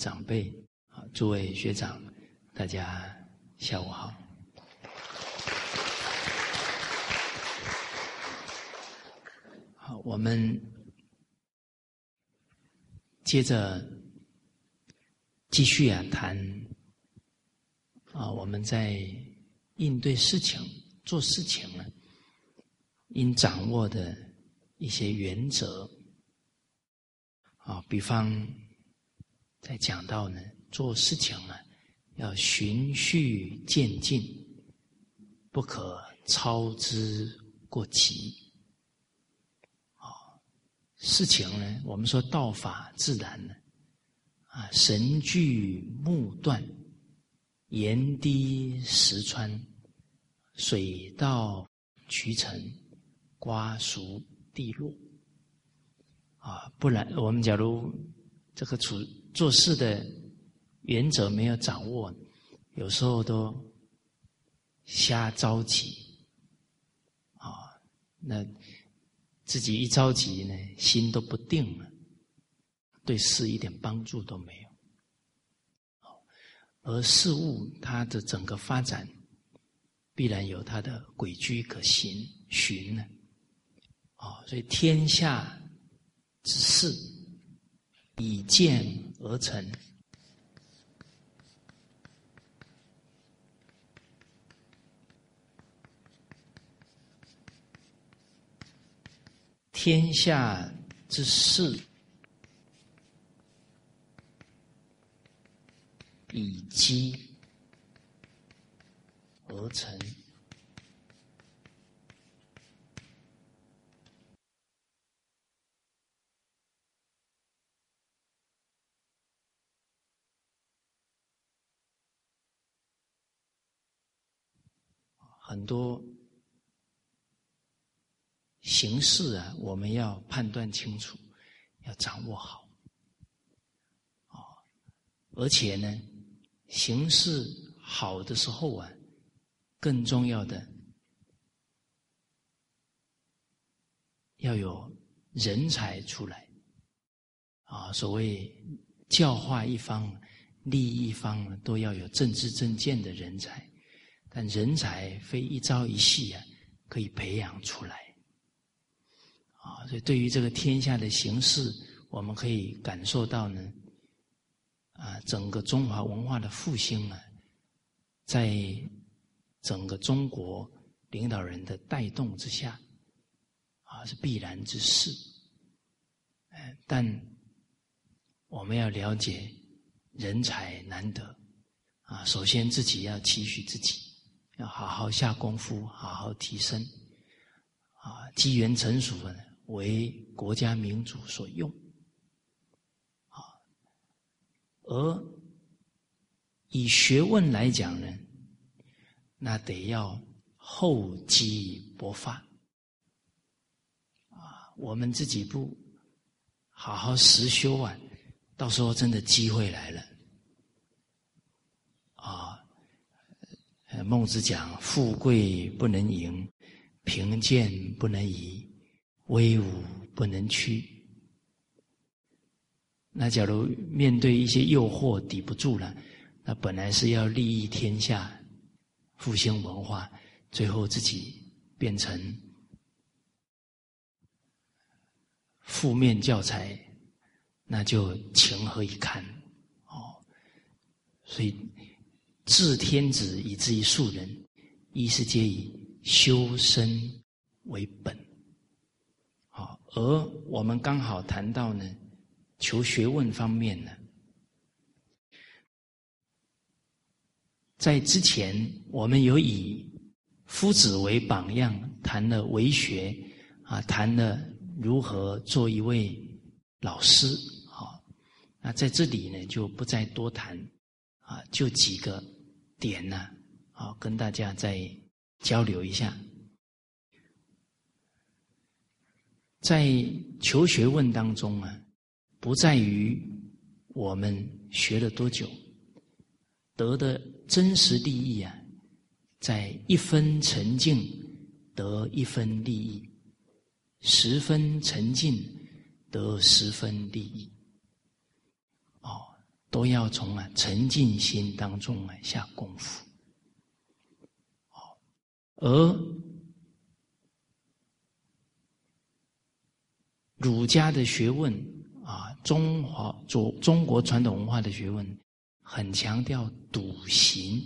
长辈，啊，诸位学长，大家下午好。好，我们接着继续啊谈啊，我们在应对事情、做事情呢，应掌握的一些原则啊，比方。在讲到呢，做事情呢，要循序渐进，不可操之过急。啊，事情呢，我们说道法自然呢，啊，神聚木断，言滴石穿，水到渠成，瓜熟蒂落。啊，不然我们假如这个处。做事的原则没有掌握，有时候都瞎着急啊！那自己一着急呢，心都不定了，对事一点帮助都没有。而事物它的整个发展，必然有它的轨迹可循循呢。啊，所以天下之事，以见。而成，天下之事，以积而成。很多形式啊，我们要判断清楚，要掌握好，啊，而且呢，形势好的时候啊，更重要的要有人才出来，啊，所谓教化一方、利益一方，都要有政治正见的人才。但人才非一朝一夕啊，可以培养出来，啊，所以对于这个天下的形势，我们可以感受到呢，啊，整个中华文化的复兴啊，在整个中国领导人的带动之下，啊，是必然之事。但我们要了解，人才难得，啊，首先自己要期许自己。要好好下功夫，好好提升，啊，机缘成熟呢，为国家民族所用，啊，而以学问来讲呢，那得要厚积薄发，啊，我们自己不好好实修啊，到时候真的机会来了，啊。孟子讲：“富贵不能淫，贫贱不能移，威武不能屈。”那假如面对一些诱惑抵不住了，那本来是要利益天下、复兴文化，最后自己变成负面教材，那就情何以堪？哦，所以。治天子以至于庶人，一是皆以修身为本。好，而我们刚好谈到呢，求学问方面呢，在之前我们有以夫子为榜样，谈了为学啊，谈了如何做一位老师。好，那在这里呢，就不再多谈啊，就几个。点呢？好，跟大家再交流一下。在求学问当中啊，不在于我们学了多久，得的真实利益啊，在一分沉静得一分利益，十分沉静得十分利益。都要从啊沉静心当中啊下功夫。而儒家的学问啊，中华中中国传统文化的学问，很强调笃行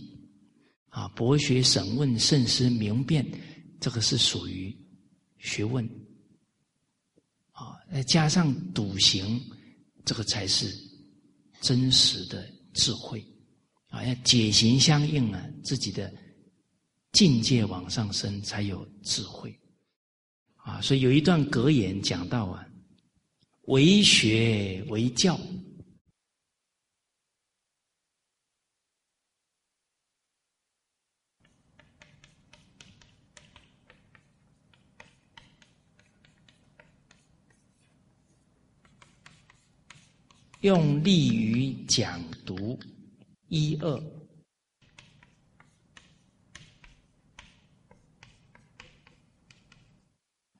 啊，博学审问、慎思明辨，这个是属于学问啊。再加上笃行，这个才是真实的智慧啊。要解行相应啊，自己的。境界往上升，才有智慧啊！所以有一段格言讲到啊：“为学为教，用力于讲读。一二。”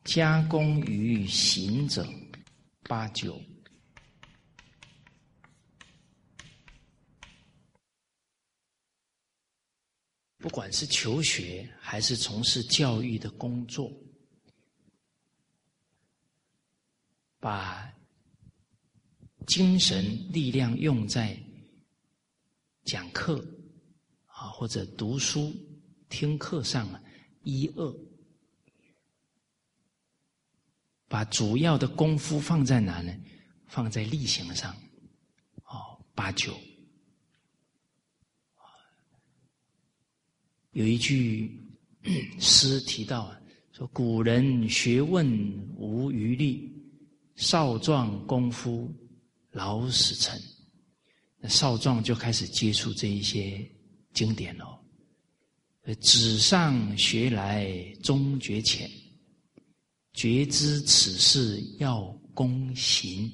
加工于行者。八九，不管是求学还是从事教育的工作，把精神力量用在讲课啊或者读书听课上啊，一二。把主要的功夫放在哪呢？放在力行上，哦，八九。有一句诗提到啊，说古人学问无余力，少壮功夫老死成。那少壮就开始接触这一些经典了。纸上学来终觉浅。觉知此事要躬行，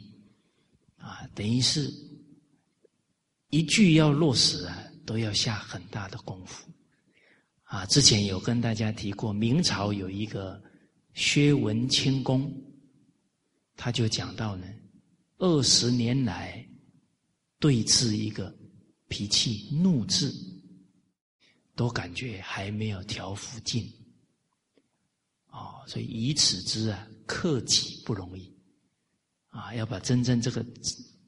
啊，等于是一句要落实啊，都要下很大的功夫。啊，之前有跟大家提过，明朝有一个薛文清公，他就讲到呢，二十年来对治一个脾气怒字，都感觉还没有调服尽。哦，所以以此之啊，克己不容易，啊，要把真正这个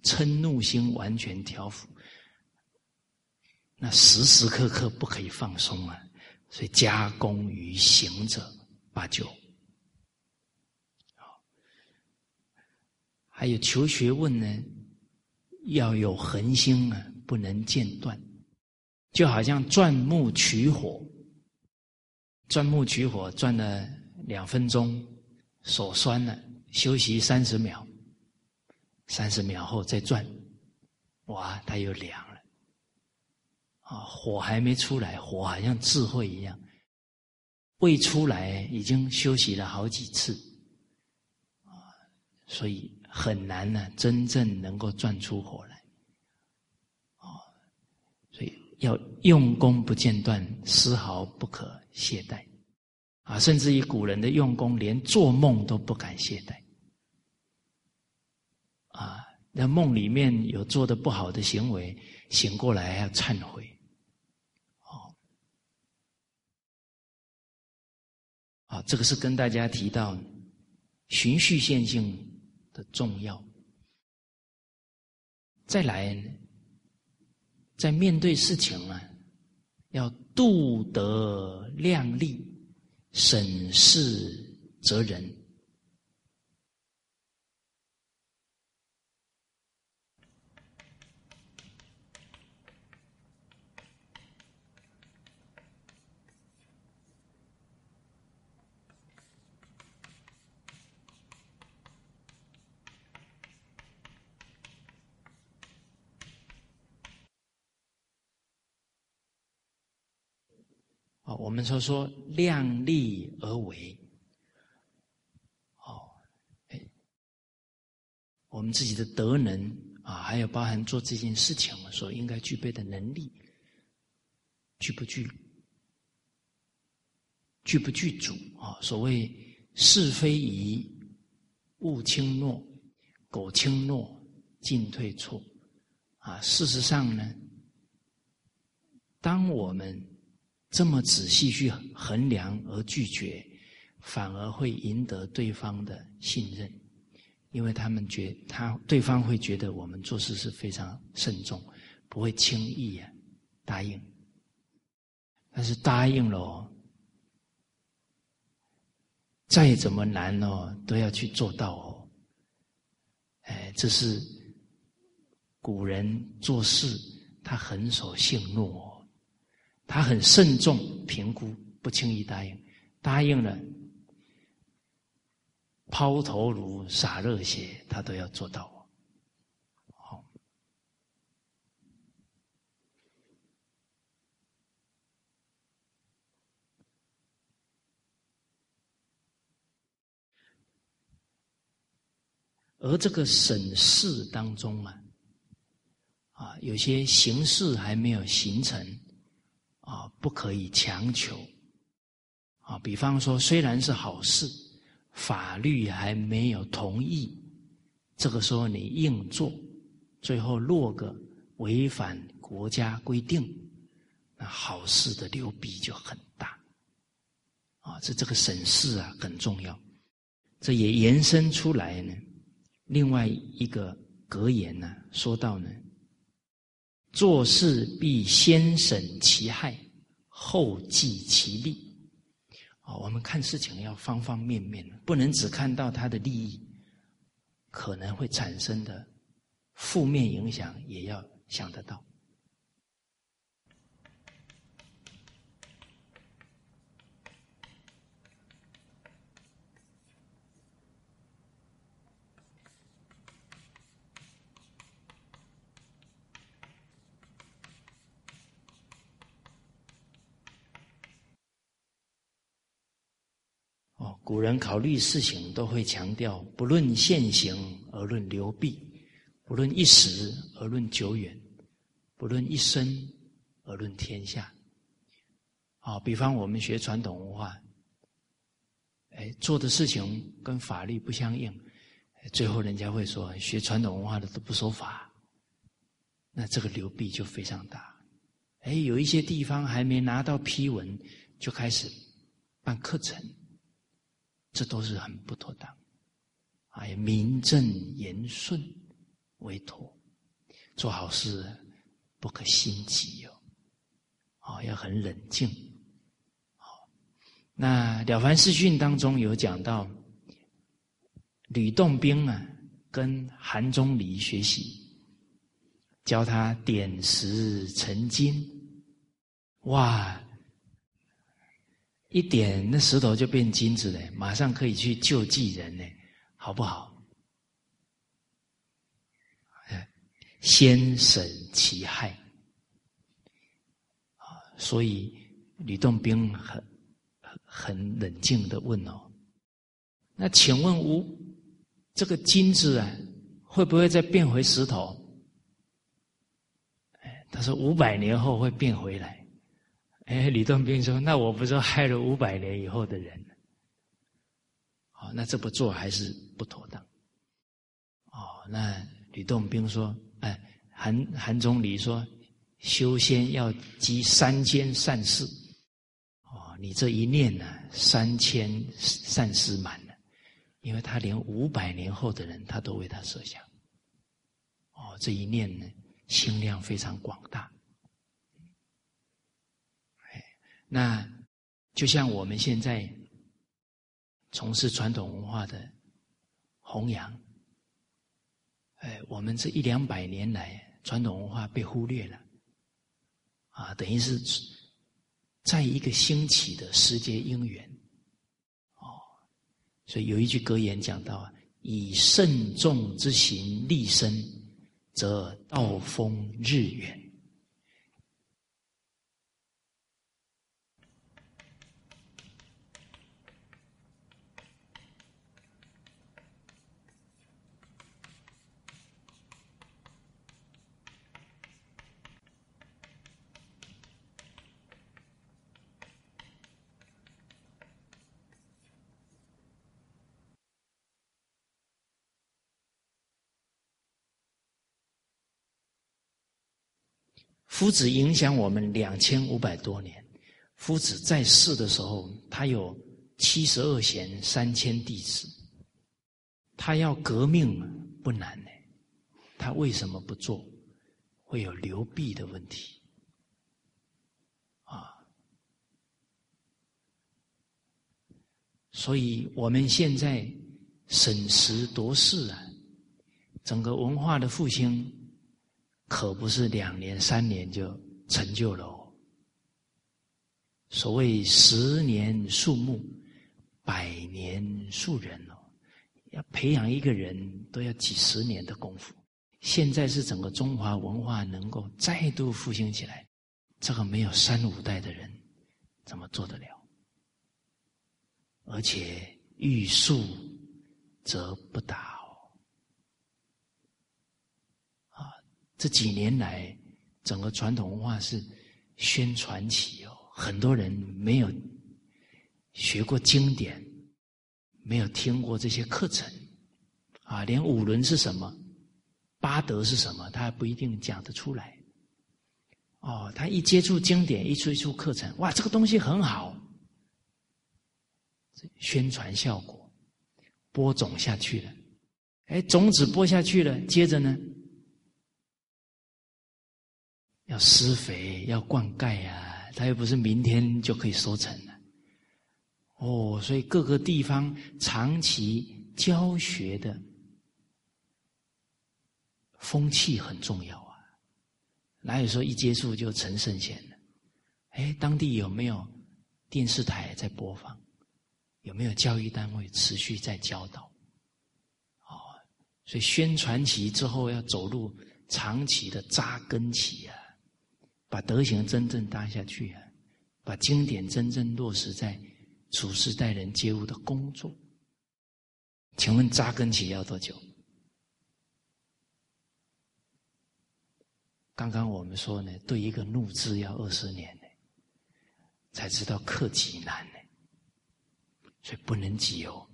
嗔怒心完全调服，那时时刻刻不可以放松啊。所以加功于行者八九，好，还有求学问呢，要有恒心啊，不能间断，就好像钻木取火，钻木取火钻了。两分钟，手酸了，休息三十秒，三十秒后再转，哇，它又凉了。啊，火还没出来，火好像智慧一样，未出来已经休息了好几次，啊，所以很难呢，真正能够转出火来。啊，所以要用功不间断，丝毫不可懈怠。啊，甚至于古人的用功，连做梦都不敢懈怠。啊，那梦里面有做的不好的行为，醒过来要忏悔。哦，啊，这个是跟大家提到循序渐进的重要。再来，在面对事情啊，要度得量力。审视责人。我们说说量力而为，哦，哎，我们自己的德能啊，还有包含做这件事情所应该具备的能力，具不具？具不具足啊？所谓是非疑，勿轻诺，苟轻诺，进退错，啊，事实上呢，当我们这么仔细去衡量而拒绝，反而会赢得对方的信任，因为他们觉他对方会觉得我们做事是非常慎重，不会轻易啊答应。但是答应了，再怎么难哦，都要去做到哦。哎，这是古人做事，他很守信诺。他很慎重评估，不轻易答应。答应了，抛头颅洒热血，他都要做到。好，而这个审视当中啊，啊，有些形式还没有形成。啊，不可以强求。啊，比方说，虽然是好事，法律还没有同意，这个时候你硬做，最后落个违反国家规定，那好事的流弊就很大。啊，这这个审视啊很重要。这也延伸出来呢，另外一个格言呢，说到呢。做事必先审其害，后计其利。啊，我们看事情要方方面面，不能只看到他的利益，可能会产生的负面影响，也要想得到。古人考虑事情都会强调，不论现行而论流弊，不论一时而论久远，不论一生而论天下。啊，比方我们学传统文化，哎，做的事情跟法律不相应，最后人家会说学传统文化的都不守法，那这个流弊就非常大。哎，有一些地方还没拿到批文，就开始办课程。这都是很不妥当，哎，名正言顺为妥，做好事不可心急哦，啊，要很冷静。好，那《了凡四训》当中有讲到，吕洞宾啊，跟韩忠礼学习，教他点石成金，哇！一点那石头就变金子了，马上可以去救济人呢，好不好？先审其害啊！所以吕洞宾很很冷静的问哦：“那请问吴这个金子啊，会不会再变回石头？”哎，他说五百年后会变回来。哎，李洞宾说：“那我不是害了五百年以后的人？好，那这不做还是不妥当。哦，那吕洞宾说：‘哎，韩韩忠礼说，修仙要积三千善事。哦，你这一念呢，三千善事满了，因为他连五百年后的人，他都为他设想。哦，这一念呢，心量非常广大。”那就像我们现在从事传统文化的弘扬，哎，我们这一两百年来传统文化被忽略了，啊，等于是在一个兴起的时节因缘，哦，所以有一句格言讲到啊：以慎重之行立身，则道风日远。夫子影响我们两千五百多年。夫子在世的时候，他有七十二贤、三千弟子，他要革命不难呢。他为什么不做？会有流弊的问题啊！所以我们现在审时度势啊，整个文化的复兴可不是两年三年就成就了哦。所谓十年树木，百年树人哦，要培养一个人都要几十年的功夫。现在是整个中华文化能够再度复兴起来，这个没有三五代的人怎么做得了？而且欲速则不达哦。啊，这几年来，整个传统文化是宣传起哦。很多人没有学过经典，没有听过这些课程，啊，连五伦是什么、八德是什么，他还不一定讲得出来。哦，他一接触经典，一接触课程，哇，这个东西很好，宣传效果播种下去了，哎，种子播下去了，接着呢，要施肥，要灌溉呀。它又不是明天就可以收成的，哦，所以各个地方长期教学的风气很重要啊。哪有说一接触就成圣贤的？哎，当地有没有电视台在播放？有没有教育单位持续在教导？哦，所以宣传期之后要走入长期的扎根期啊。把德行真正搭下去啊，把经典真正落实在处事待人接物的工作。请问扎根起要多久？刚刚我们说呢，对一个怒字要二十年呢，才知道克己难呢，所以不能急哦，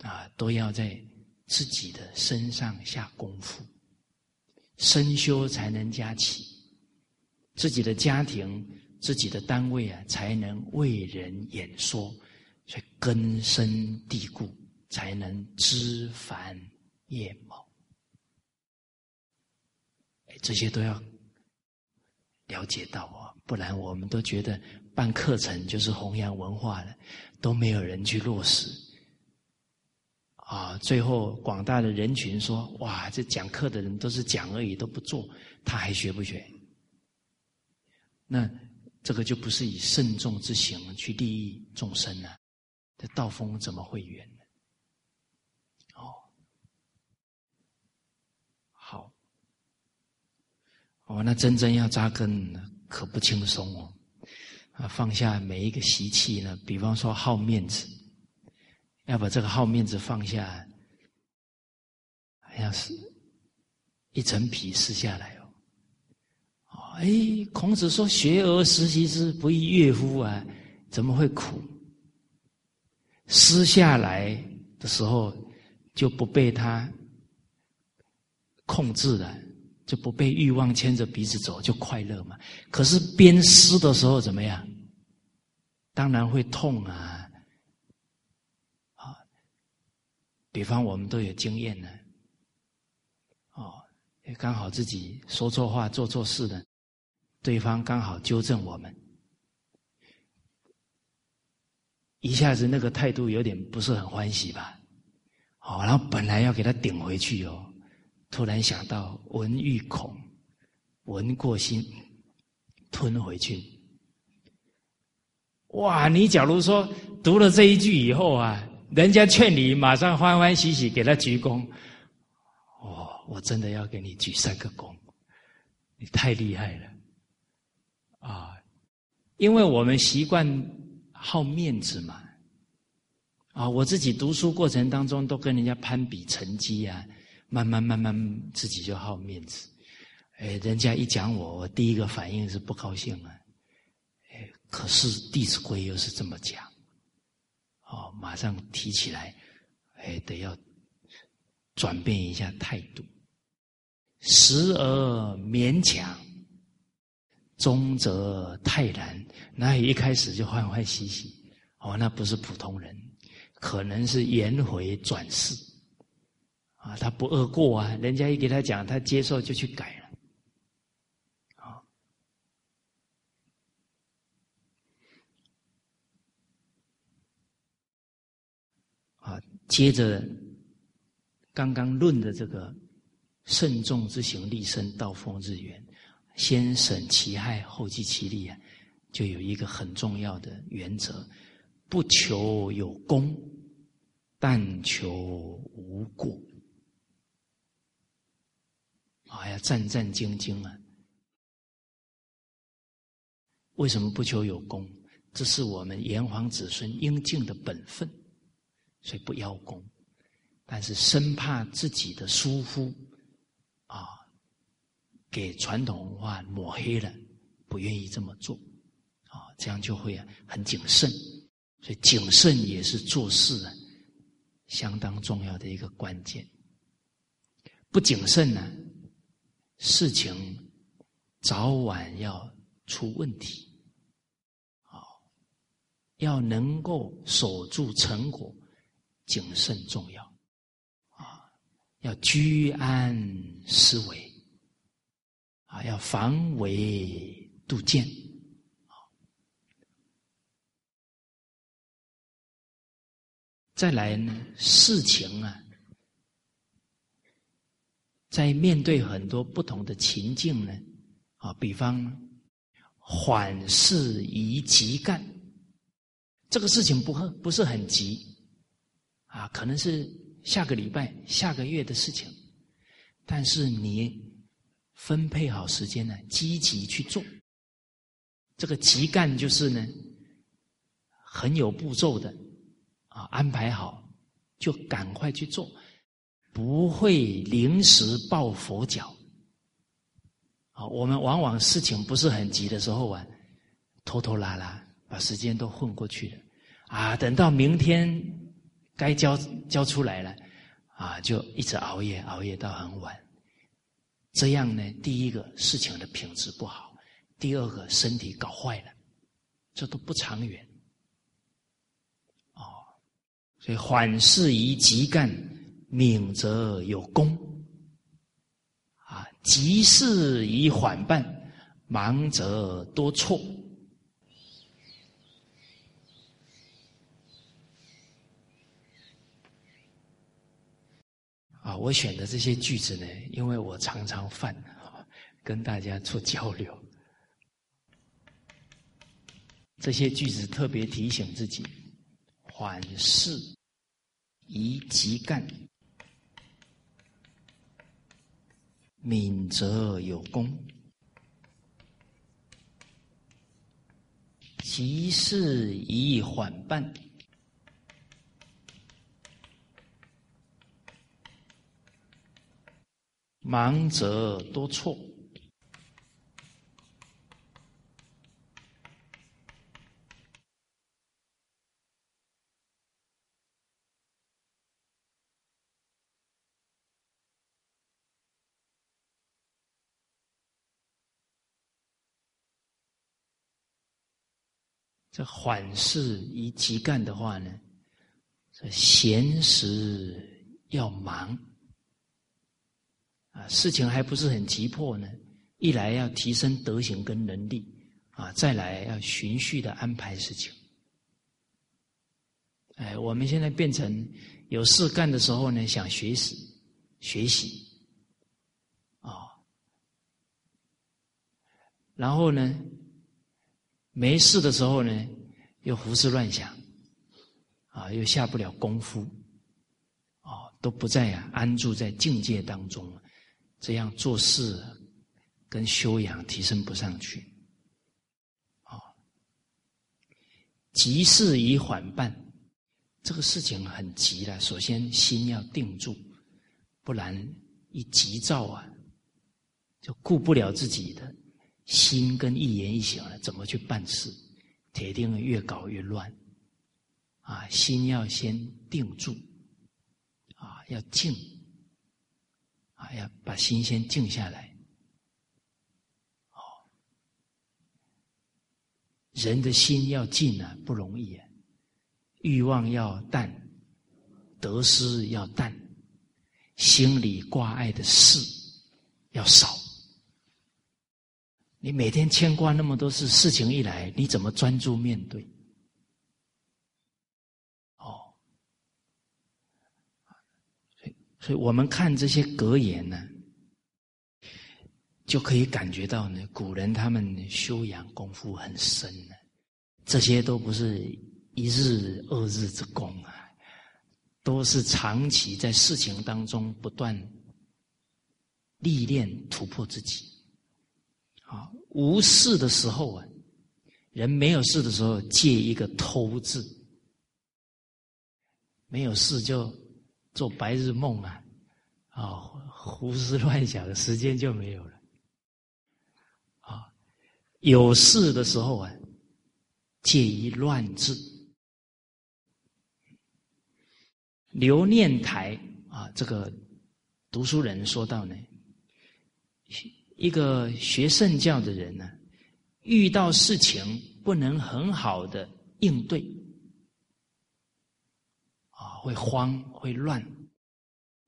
啊，都要在自己的身上下功夫，深修才能加起。自己的家庭、自己的单位啊，才能为人演说，所以根深蒂固，才能枝繁叶茂。这些都要了解到啊，不然我们都觉得办课程就是弘扬文化了，都没有人去落实。啊，最后广大的人群说：“哇，这讲课的人都是讲而已，都不做，他还学不学？”那这个就不是以慎重之行去利益众生了，这道风怎么会远呢？哦，好，哦，那真正要扎根可不轻松哦，啊，放下每一个习气呢，比方说好面子，要把这个好面子放下，好像是一层皮撕下来。哎，孔子说：“学而时习之，不亦乐乎？”啊，怎么会苦？撕下来的时候就不被他控制了，就不被欲望牵着鼻子走，就快乐嘛。可是边撕的时候怎么样？当然会痛啊！啊，比方我们都有经验呢。哦，刚好自己说错话、做错事的。对方刚好纠正我们，一下子那个态度有点不是很欢喜吧？好，然后本来要给他顶回去哦，突然想到闻欲恐，闻过心，吞回去。哇！你假如说读了这一句以后啊，人家劝你马上欢欢喜喜给他鞠躬，哦，我真的要给你鞠三个躬，你太厉害了。因为我们习惯好面子嘛，啊，我自己读书过程当中都跟人家攀比成绩啊，慢慢慢慢自己就好面子，哎，人家一讲我，我第一个反应是不高兴啊，哎，可是《弟子规》又是这么讲，哦，马上提起来，哎，得要转变一下态度，时而勉强。中则泰然，那一开始就欢欢喜喜，哦，那不是普通人，可能是颜回转世，啊，他不恶过啊，人家一给他讲，他接受就去改了，啊，啊，接着刚刚论的这个慎重之行，立身道风日远。先审其害，后济其利啊，就有一个很重要的原则：不求有功，但求无过。啊，要战战兢兢啊！为什么不求有功？这是我们炎黄子孙应尽的本分，所以不邀功。但是生怕自己的疏忽。给传统文化抹黑了，不愿意这么做，啊，这样就会很谨慎，所以谨慎也是做事啊相当重要的一个关键。不谨慎呢，事情早晚要出问题，啊，要能够守住成果，谨慎重要，啊，要居安思危。啊，要防微杜渐，啊，再来呢，事情啊，在面对很多不同的情境呢，啊，比方缓事宜急干，这个事情不很不是很急，啊，可能是下个礼拜、下个月的事情，但是你。分配好时间呢，积极去做。这个急干就是呢，很有步骤的啊，安排好就赶快去做，不会临时抱佛脚。啊，我们往往事情不是很急的时候啊，拖拖拉拉把时间都混过去了，啊，等到明天该交交出来了，啊，就一直熬夜，熬夜到很晚。这样呢，第一个事情的品质不好，第二个身体搞坏了，这都不长远。哦，所以缓事宜急干，敏则有功；啊，急事宜缓办，忙则多错。啊，我选的这些句子呢，因为我常常犯啊，跟大家做交流，这些句子特别提醒自己：缓事宜急干，敏则有功；急事宜缓办。忙则多错，这缓事宜急干的话呢，这闲时要忙。啊，事情还不是很急迫呢。一来要提升德行跟能力，啊，再来要循序的安排事情。哎，我们现在变成有事干的时候呢，想学习学习，啊，然后呢，没事的时候呢，又胡思乱想，啊，又下不了功夫，啊，都不在啊安住在境界当中了。这样做事跟修养提升不上去，啊，急事宜缓办，这个事情很急了，首先心要定住，不然一急躁啊，就顾不了自己的心跟一言一行了，怎么去办事？铁定越搞越乱，啊，心要先定住，啊，要静。啊，要把心先静下来，哦，人的心要静啊，不容易啊。欲望要淡，得失要淡，心里挂碍的事要少。你每天牵挂那么多事，事情一来，你怎么专注面对？哦，所以，我们看这些格言呢。就可以感觉到呢，古人他们修养功夫很深呢，这些都不是一日二日之功啊，都是长期在事情当中不断历练突破自己。啊，无事的时候啊，人没有事的时候借一个偷字，没有事就做白日梦啊，啊，胡思乱想的时间就没有了。啊有事的时候啊，借一乱字，留念台啊。这个读书人说到呢，一个学圣教的人呢，遇到事情不能很好的应对，会慌会乱，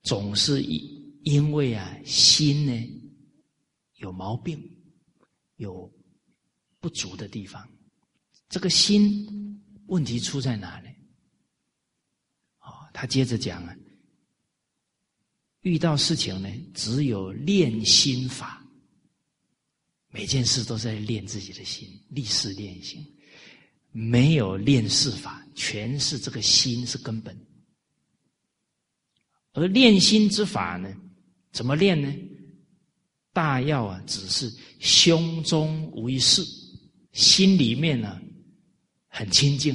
总是因因为啊心呢有毛病，有。不足的地方，这个心问题出在哪里？哦，他接着讲啊，遇到事情呢，只有练心法，每件事都在练自己的心，立事练心，没有练事法，全是这个心是根本。而练心之法呢，怎么练呢？大要啊，只是胸中无一事。心里面呢，很清净，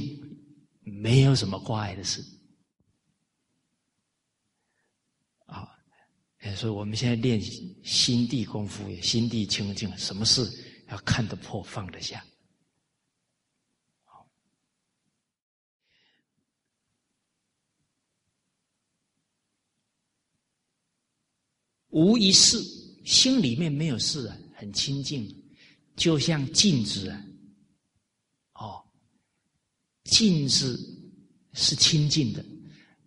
没有什么挂碍的事啊。所以我们现在练心地功夫，心地清净，什么事要看得破，放得下。无一事，心里面没有事啊，很清净，就像镜子啊。哦镜子是清净的，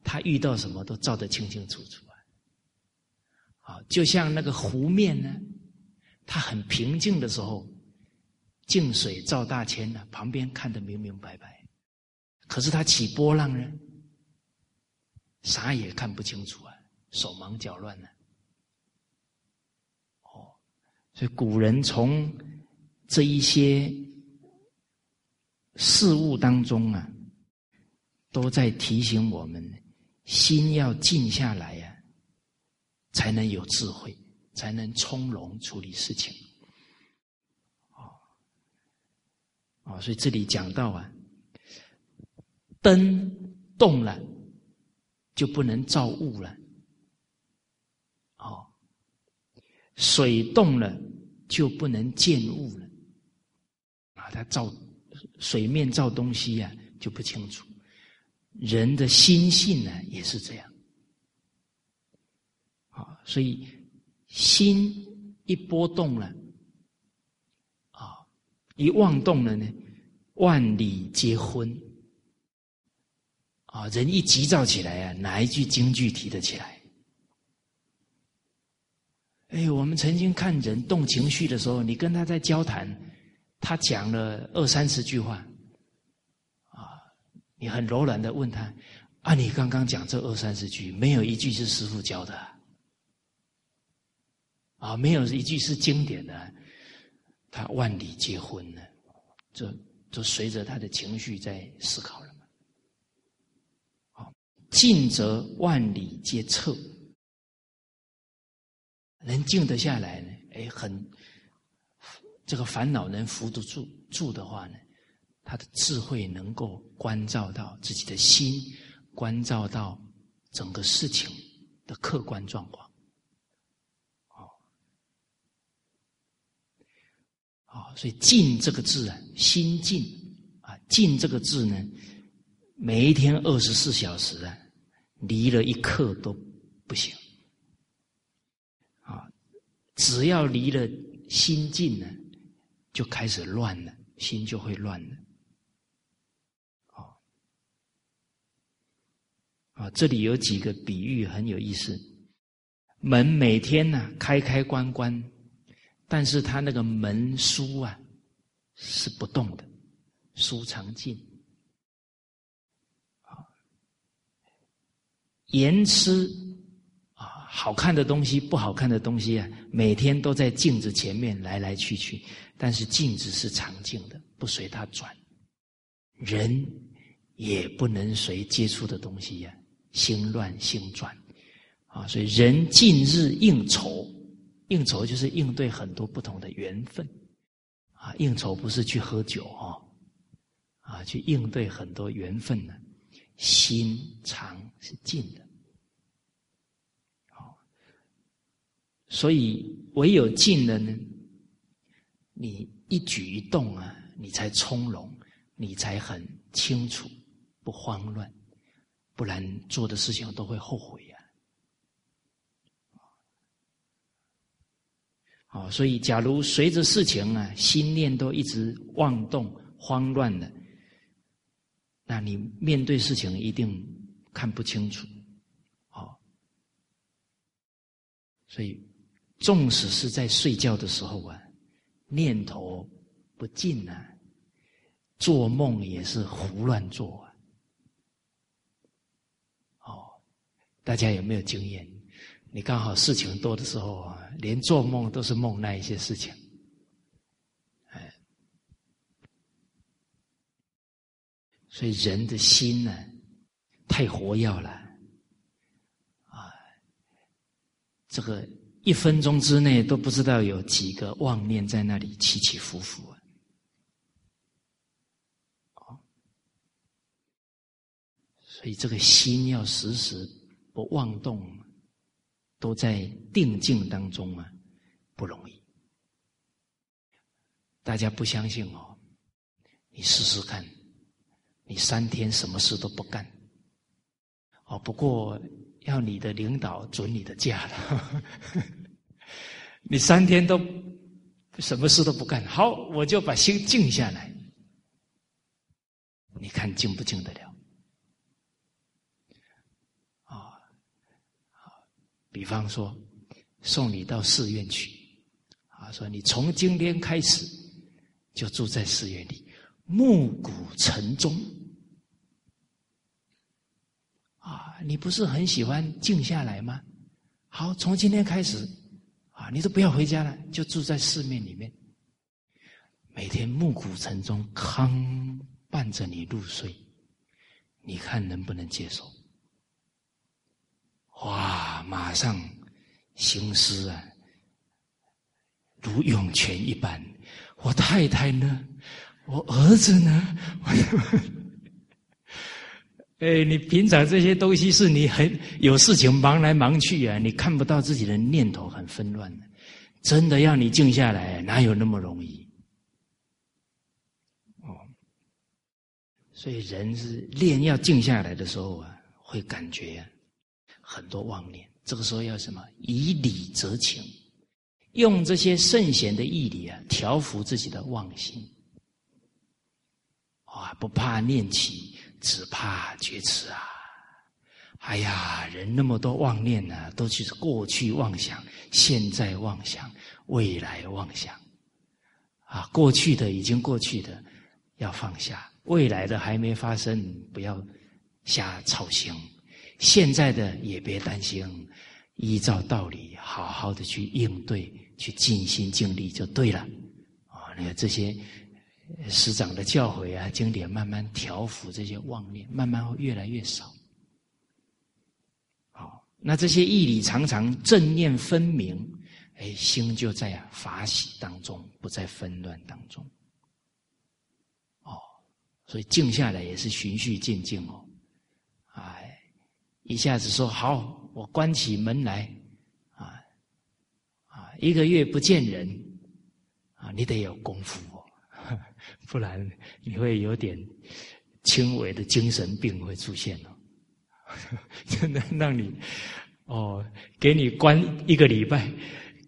他遇到什么都照得清清楚楚啊！啊，就像那个湖面呢，它很平静的时候，静水照大千呢，旁边看得明明白白。可是它起波浪呢，啥也看不清楚啊，手忙脚乱呢。所以古人从这一些。事物当中啊，都在提醒我们，心要静下来呀，才能有智慧，才能从容处理事情。哦，哦，所以这里讲到啊，灯动了就不能照物了，哦，水动了就不能见物了，啊，它照。水面照东西呀，就不清楚。人的心性呢，也是这样。啊，所以心一波动了，啊，一妄动了呢，万里皆昏。啊，人一急躁起来啊，哪一句京剧提得起来？哎，我们曾经看人动情绪的时候，你跟他在交谈。他讲了二三十句话，啊，你很柔软的问他，啊，你刚刚讲这二三十句，没有一句是师傅教的，啊，没有一句是经典的，他万里皆昏呢，就就随着他的情绪在思考了嘛。好，静则万里皆彻，能静得下来呢，哎，很。这个烦恼能扶得住住的话呢，他的智慧能够关照到自己的心，关照到整个事情的客观状况。哦，啊，所以“静”这个字啊，心静啊，“静”这个字呢，每一天二十四小时啊，离了一刻都不行。只要离了心近呢。就开始乱了，心就会乱了。哦，啊，这里有几个比喻很有意思。门每天呢开开关关，但是它那个门书啊是不动的，书常进。啊，言吃，好看的东西、不好看的东西啊，每天都在镜子前面来来去去，但是镜子是常静的，不随它转。人也不能随接触的东西呀，心乱心转。啊，所以人近日应酬，应酬就是应对很多不同的缘分，啊，应酬不是去喝酒哦，啊，去应对很多缘分呢，心常是静的，好，所以唯有静了呢，你一举一动啊，你才从容，你才很清楚，不慌乱，不然做的事情都会后悔。哦，所以假如随着事情啊，心念都一直妄动、慌乱的，那你面对事情一定看不清楚。哦，所以纵使是在睡觉的时候啊，念头不静啊，做梦也是胡乱做啊。哦，大家有没有经验？你刚好事情多的时候啊，连做梦都是梦那一些事情，哎，所以人的心呢，太活跃了，啊，这个一分钟之内都不知道有几个妄念在那里起起伏伏啊，所以这个心要时时不妄动。都在定境当中啊，不容易。大家不相信哦，你试试看，你三天什么事都不干，哦，不过要你的领导准你的假了。你三天都什么事都不干，好，我就把心静下来，你看静不静得了啊？比方说，送你到寺院去，啊，说你从今天开始就住在寺院里，暮鼓晨钟，啊，你不是很喜欢静下来吗？好，从今天开始，啊，你都不要回家了，就住在寺面里面，每天暮鼓晨钟，康伴着你入睡，你看能不能接受？哇！马上心思啊，如涌泉一般。我太太呢？我儿子呢？哎，你平常这些东西是你很有事情忙来忙去啊，你看不到自己的念头很纷乱的。真的要你静下来，哪有那么容易？哦，所以人是练要静下来的时候啊，会感觉。很多妄念，这个时候要什么？以理则情，用这些圣贤的义理啊，调伏自己的妄心。啊，不怕念起，只怕觉迟啊！哎呀，人那么多妄念呢，都是过去妄想、现在妄想、未来妄想。啊，过去的已经过去的，要放下；未来的还没发生，不要瞎操心。现在的也别担心，依照道理好好的去应对，去尽心尽力就对了。啊，你看这些师长的教诲啊，经典慢慢调伏这些妄念，慢慢会越来越少。好，那这些义理常常正念分明，哎，心就在法喜当中，不在纷乱当中。哦，所以静下来也是循序渐进哦，哎。一下子说好，我关起门来，啊啊，一个月不见人，啊，你得有功夫，不然你会有点轻微的精神病会出现哦，真的让你哦，给你关一个礼拜，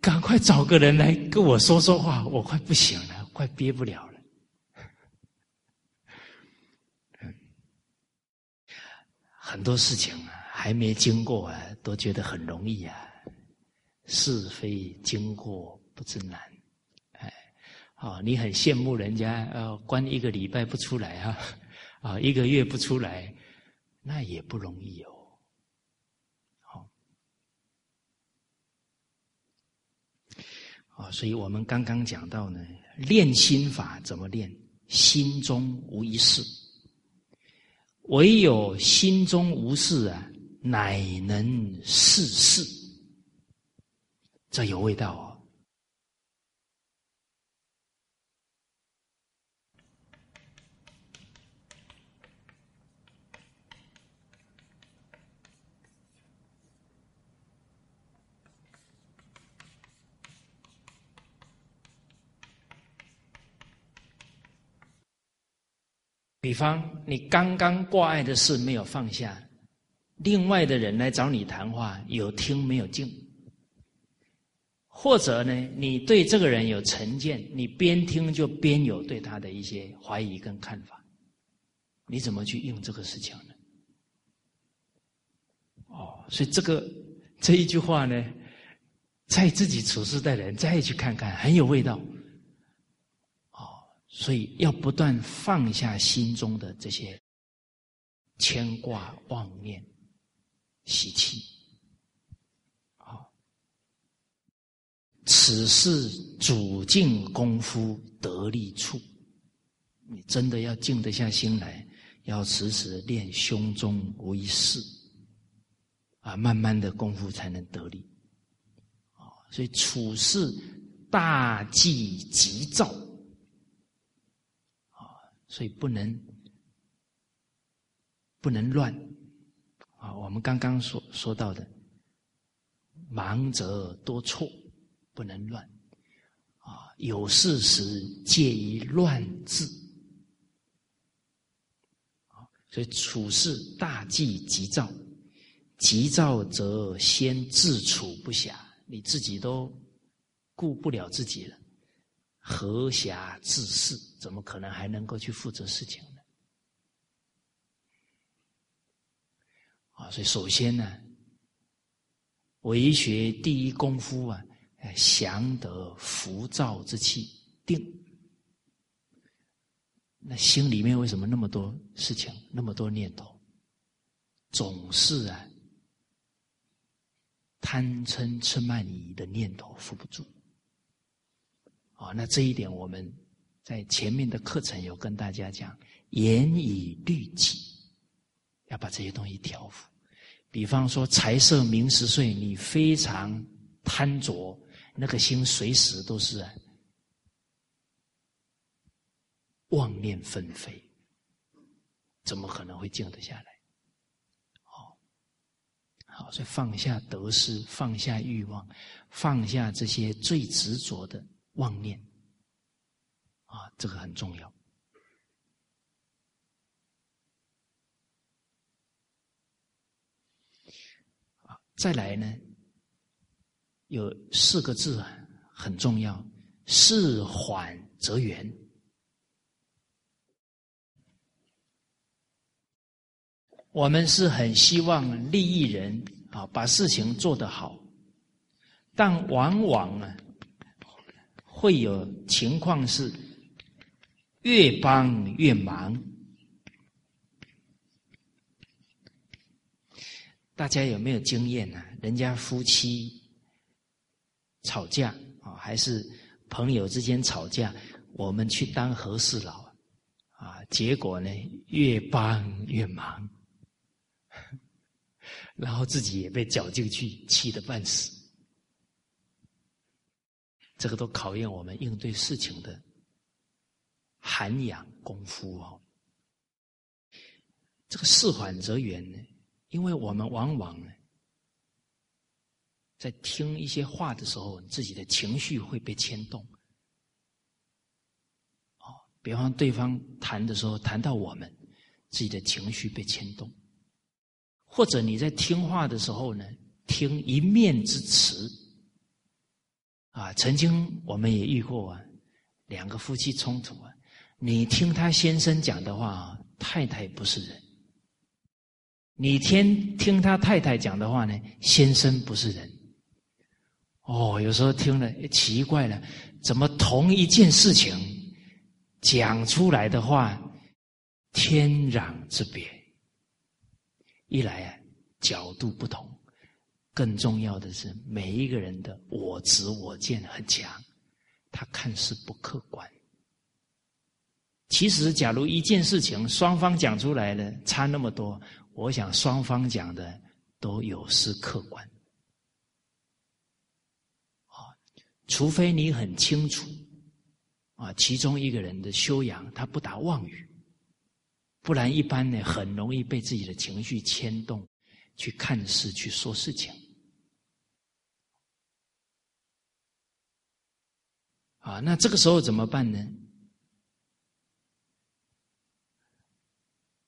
赶快找个人来跟我说说话，我快不行了，快憋不了了。很多事情啊，还没经过啊，都觉得很容易啊，是非经过不知难。啊，你很羡慕人家呃，关一个礼拜不出来啊，啊，一个月不出来，那也不容易哦。好，啊，所以我们刚刚讲到呢，练心法怎么练？心中无一事，唯有心中无事啊，乃能事事。这有味道哦！比方，你刚刚挂碍的事没有放下，另外的人来找你谈话，有听没有进。或者呢，你对这个人有成见，你边听就边有对他的一些怀疑跟看法，你怎么去应这个事情呢？哦，所以这个这一句话呢，在自己处事的人再去看看，很有味道。所以要不断放下心中的这些牵挂、妄念、习气。此事主静功夫得力处，你真的要静得下心来，要时时练胸中无一事，啊，慢慢的功夫才能得力。啊，所以处事大忌急躁，所以不能不能乱，啊，我们刚刚所说到的，忙则多错。不能乱，啊！有事时戒于乱治，啊！所以处事大忌急躁，急躁则先自处不暇，你自己都顾不了自己了，何暇自事？怎么可能还能够去负责事情呢？啊！所以首先呢，为学第一功夫啊。降得浮躁之气，定。那心里面为什么那么多事情，那么多念头？总是啊，贪嗔痴慢疑的念头扶不住。啊，那这一点我们在前面的课程有跟大家讲，严以律己，要把这些东西调伏。比方说财色名食睡，你非常贪着。那个心随时都是妄念纷飞，怎么可能会静得下来？好，好，所以放下得失，放下欲望，放下这些最执着的妄念，啊，这个很重要。啊，再来呢？有四个字，很重要，事缓则圆。我们是很希望利益人啊，把事情做得好，但往往啊，会有情况是越帮越忙。大家有没有经验呢？人家夫妻。吵架啊，还是朋友之间吵架，我们去当和事佬啊，结果呢越帮越忙，然后自己也被搅进去，气得半死。这个都考验我们应对事情的涵养功夫哦。这个事缓则圆呢，因为我们往往呢。在听一些话的时候，自己的情绪会被牵动。哦，比方对方谈的时候谈到我们，自己的情绪被牵动；或者你在听话的时候呢，听一面之词。啊，曾经我们也遇过啊，两个夫妻冲突啊，你听他先生讲的话，太太不是人，你天听他太太讲的话呢，先生不是人。哦，有时候听了奇怪了，怎么同一件事情讲出来的话天壤之别？一来啊，角度不同，更重要的是每一个人的我执我见很强，他看似不客观。其实，假如一件事情双方讲出来了差那么多，我想双方讲的都有失客观。啊，除非你很清楚，啊，其中一个人的修养他不打妄语，不然一般呢很容易被自己的情绪牵动，去看事去说事情。啊，那这个时候怎么办呢？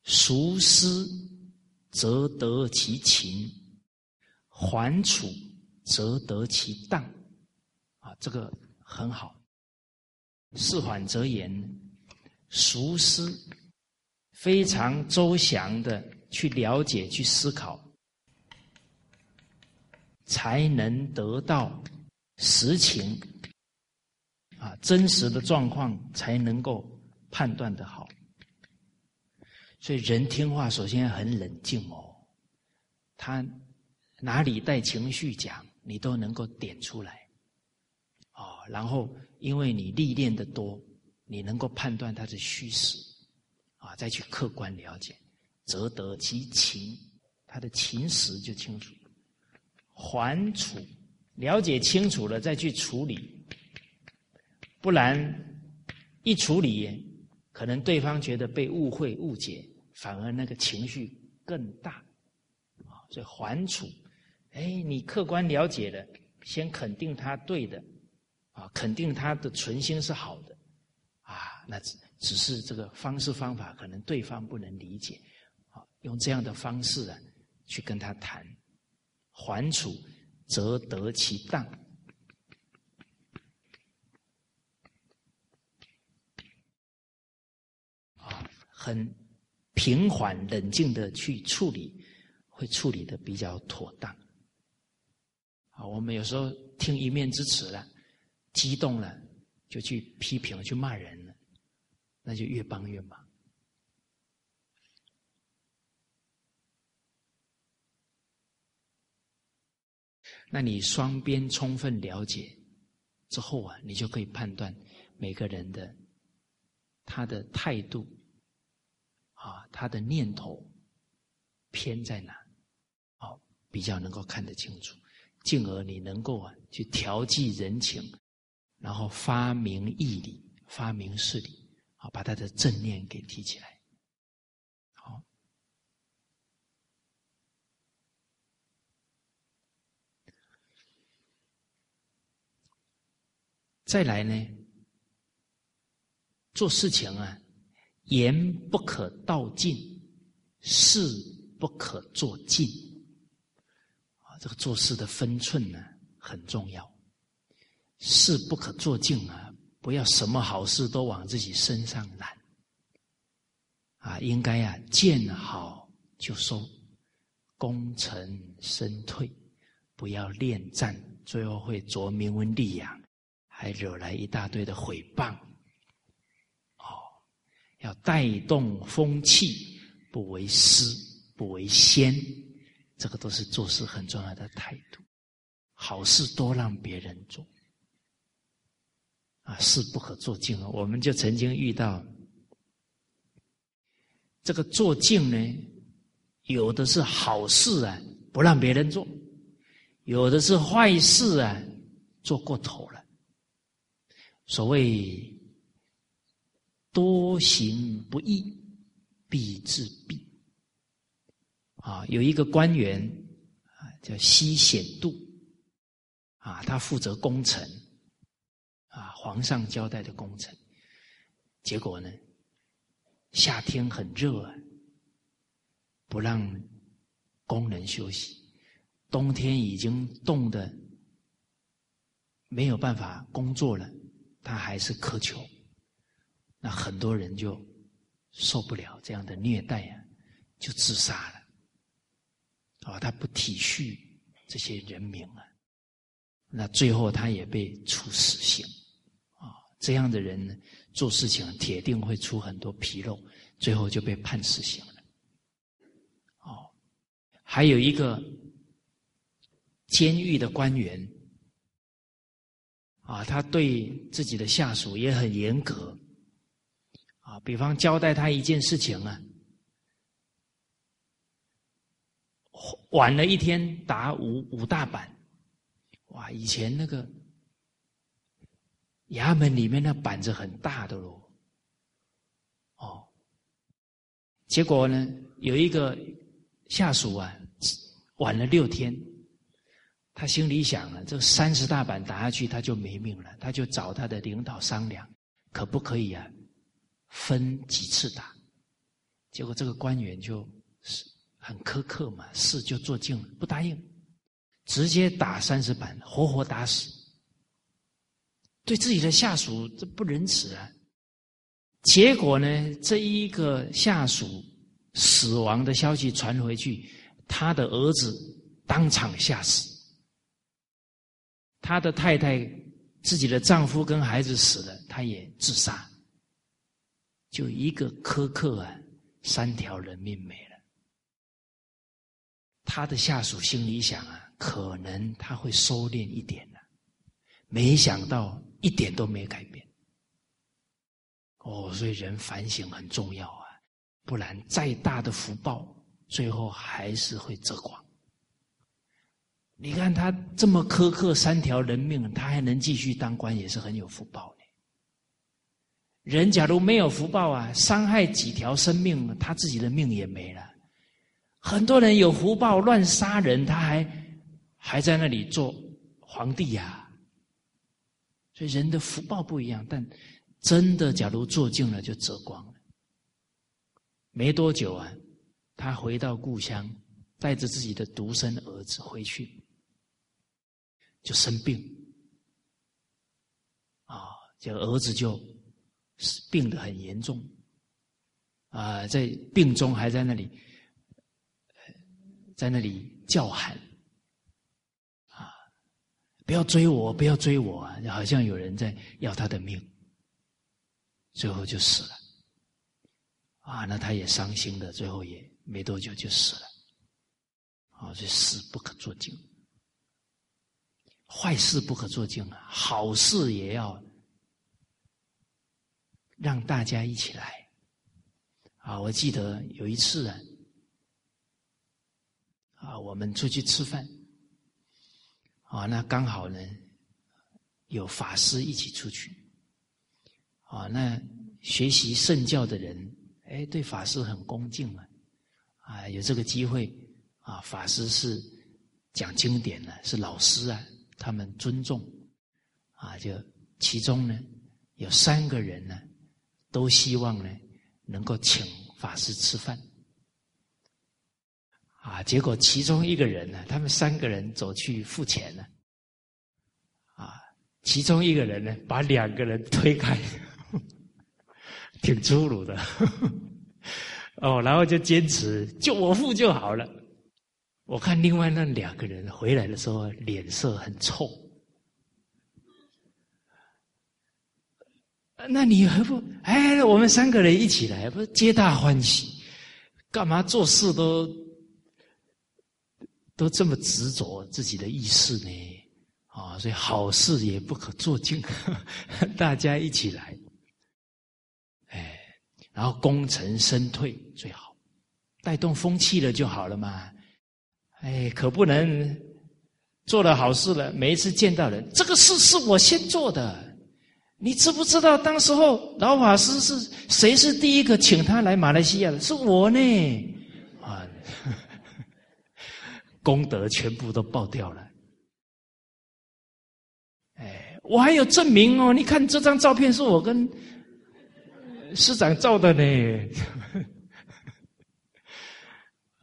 熟思则得其情，缓处则得其当。啊，这个很好。事缓则言，熟思非常周详的去了解、去思考，才能得到实情。啊，真实的状况才能够判断的好。所以人听话，首先很冷静哦。他哪里带情绪讲，你都能够点出来，哦。然后因为你历练的多，你能够判断他的虚实，啊，再去客观了解，则得其情，他的情实就清楚。还处了解清楚了，再去处理，不然一处理，可能对方觉得被误会、误解。反而那个情绪更大，啊，所以还处，哎，你客观了解了，先肯定他对的，啊，肯定他的存心是好的，啊，那只只是这个方式方法可能对方不能理解，啊，用这样的方式啊去跟他谈，还处则得其当，啊，很。平缓冷静的去处理，会处理的比较妥当。啊，我们有时候听一面之词了，激动了，就去批评、去骂人了，那就越帮越忙。那你双边充分了解之后啊，你就可以判断每个人的他的态度。啊，他的念头偏在哪？哦，比较能够看得清楚，进而你能够啊去调剂人情，然后发明义理，发明事理，啊，把他的正念给提起来。好，再来呢，做事情啊。言不可道尽，事不可做尽。啊，这个做事的分寸呢很重要。事不可做尽啊，不要什么好事都往自己身上揽。啊，应该啊见好就收，功成身退，不要恋战，最后会着名闻利养，还惹来一大堆的毁谤。要带动风气，不为师，不为先，这个都是做事很重要的态度。好事多让别人做，啊，事不可做尽了。我们就曾经遇到这个做尽呢，有的是好事啊，不让别人做；有的是坏事啊，做过头了。所谓。多行不义必自毙。啊，有一个官员啊，叫西显度，啊，他负责工程，啊，皇上交代的工程。结果呢，夏天很热啊，不让工人休息；冬天已经冻得没有办法工作了，他还是苛求。那很多人就受不了这样的虐待啊，就自杀了。啊，他不体恤这些人民啊，那最后他也被处死刑啊。这样的人，做事情铁定会出很多纰漏，最后就被判死刑了。哦，还有一个监狱的官员啊，他对自己的下属也很严格啊，比方交代他一件事情啊。晚了一天打五五大板，哇！以前那个衙门里面那板子很大的喽，哦。结果呢，有一个下属啊，晚了六天，他心里想啊，这三十大板打下去他就没命了，他就找他的领导商量，可不可以啊，分几次打？结果这个官员就是。很苛刻嘛，事就做尽了，不答应，直接打三十板，活活打死。对自己的下属这不仁慈啊！结果呢，这一个下属死亡的消息传回去，他的儿子当场吓死，他的太太、自己的丈夫跟孩子死了，他也自杀，就一个苛刻啊，三条人命没了。他的下属心里想啊，可能他会收敛一点呢，没想到一点都没改变。哦，所以人反省很重要啊，不然再大的福报，最后还是会折光。你看他这么苛刻三条人命，他还能继续当官，也是很有福报的。人假如没有福报啊，伤害几条生命，他自己的命也没了。很多人有福报乱杀人，他还还在那里做皇帝呀。所以人的福报不一样，但真的，假如做尽了，就折光了。没多久啊，他回到故乡，带着自己的独生儿子回去，就生病。啊，这个儿子就病得很严重，啊，在病中还在那里。在那里叫喊，啊！不要追我，不要追我啊！好像有人在要他的命，最后就死了。啊，那他也伤心的，最后也没多久就死了。啊，这死不可做尽，坏事不可做尽啊，好事也要让大家一起来。啊，我记得有一次啊。啊，我们出去吃饭，啊，那刚好呢，有法师一起出去，啊，那学习圣教的人，哎，对法师很恭敬啊，啊，有这个机会，啊，法师是讲经典的，是老师啊，他们尊重，啊，就其中呢，有三个人呢，都希望呢，能够请法师吃饭。啊！结果其中一个人呢，他们三个人走去付钱了。啊，其中一个人呢，把两个人推开，挺粗鲁的。哦，然后就坚持就我付就好了。我看另外那两个人回来的时候脸色很臭。那你何不哎？我们三个人一起来，不是皆大欢喜？干嘛做事都？都这么执着自己的意识呢，啊，所以好事也不可做尽，大家一起来，哎，然后功成身退最好，带动风气了就好了嘛，哎，可不能做了好事了，每一次见到人，这个事是我先做的，你知不知道？当时候老法师是谁是第一个请他来马来西亚的？是我呢。啊 功德全部都爆掉了，哎，我还有证明哦！你看这张照片是我跟师长照的呢，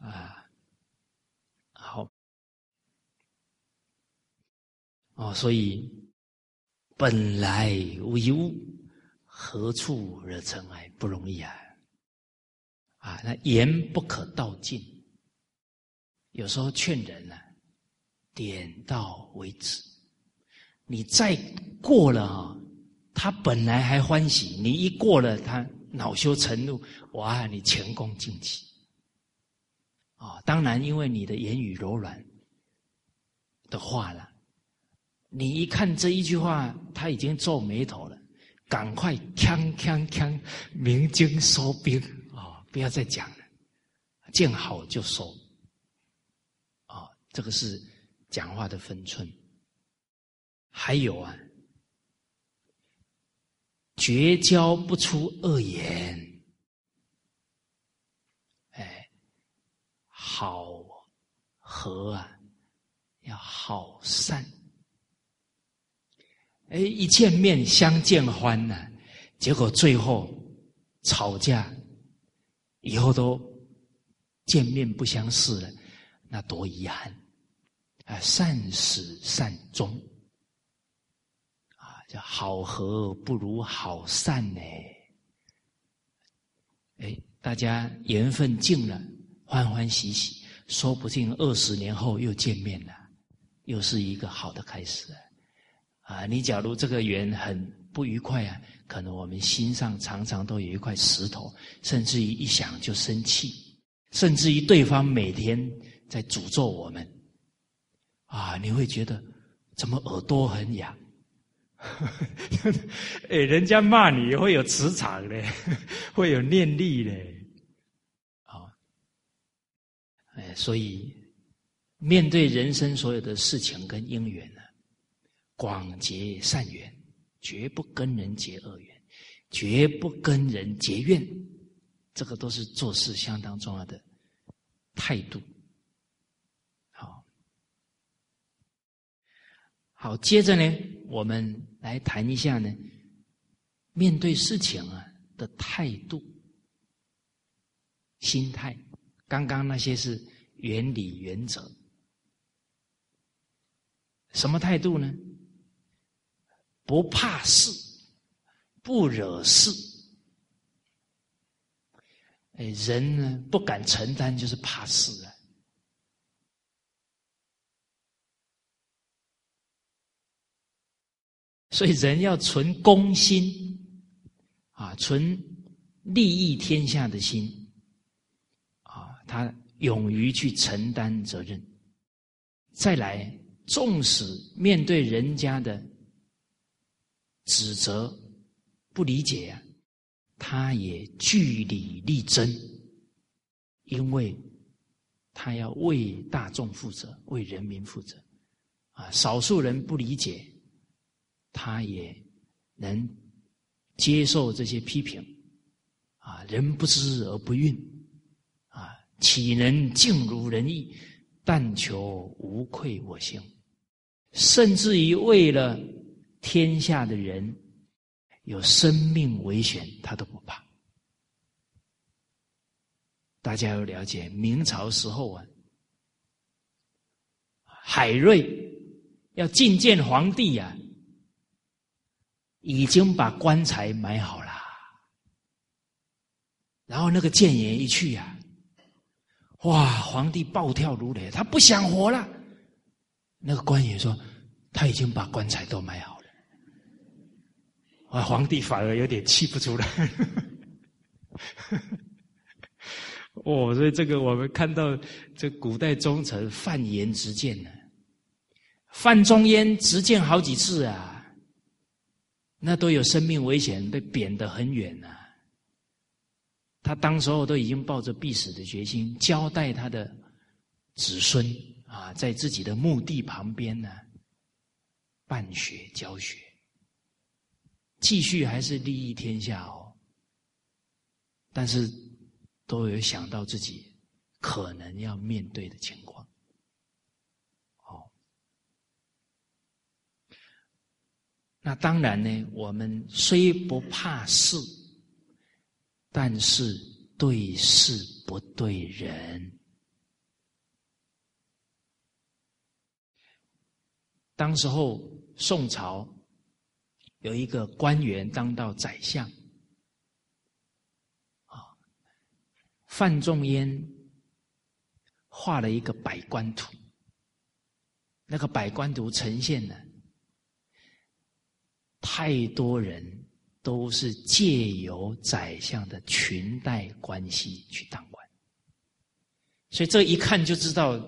啊，好，哦，所以本来无一物，何处惹尘埃？不容易啊！啊，那言不可道尽。有时候劝人呢，点到为止。你再过了啊，他本来还欢喜，你一过了，他恼羞成怒，哇，你前功尽弃。啊，当然，因为你的言语柔软的话了，你一看这一句话，他已经皱眉头了，赶快锵锵锵，鸣金收兵啊！不要再讲了，见好就收。啊，这个是讲话的分寸。还有啊，绝交不出恶言，哎，好和啊，要好善。哎，一见面相见欢呢，结果最后吵架，以后都见面不相识了，那多遗憾啊！善始善终。啊，叫好合不如好散呢？哎，大家缘分尽了，欢欢喜喜，说不定二十年后又见面了，又是一个好的开始。啊，啊你假如这个缘很不愉快啊，可能我们心上常常都有一块石头，甚至于一想就生气，甚至于对方每天在诅咒我们，啊，你会觉得怎么耳朵很痒？哎，人家骂你会有磁场嘞，会有念力嘞，啊，哎，所以面对人生所有的事情跟因缘呢，广结善缘，绝不跟人结恶缘，绝不跟人结怨，这个都是做事相当重要的态度。好，好，接着呢，我们。来谈一下呢，面对事情啊的态度、心态。刚刚那些是原理原则，什么态度呢？不怕事，不惹事。哎，人呢不敢承担，就是怕事啊。所以人要存公心，啊，存利益天下的心，啊，他勇于去承担责任。再来，纵使面对人家的指责、不理解啊，他也据理力争，因为他要为大众负责，为人民负责。啊，少数人不理解。他也能接受这些批评，啊，人不知而不愠，啊，岂能尽如人意？但求无愧我心，甚至于为了天下的人有生命危险，他都不怕。大家要了解，明朝时候啊，海瑞要觐见皇帝呀。已经把棺材买好了，然后那个谏言一去呀，哇！皇帝暴跳如雷，他不想活了。那个官员说，他已经把棺材都买好。啊，皇帝反而有点气不出来。哦，所以这个我们看到这古代忠臣犯言直谏呢，范仲淹直谏好几次啊。那都有生命危险，被贬得很远呐。他当时候都已经抱着必死的决心，交代他的子孙啊，在自己的墓地旁边呢，办学教学，继续还是利益天下哦。但是都有想到自己可能要面对的情况。哦那当然呢，我们虽不怕事，但是对事不对人。当时候宋朝有一个官员当到宰相，啊，范仲淹画了一个百官图。那个百官图呈现了太多人都是借由宰相的裙带关系去当官，所以这一看就知道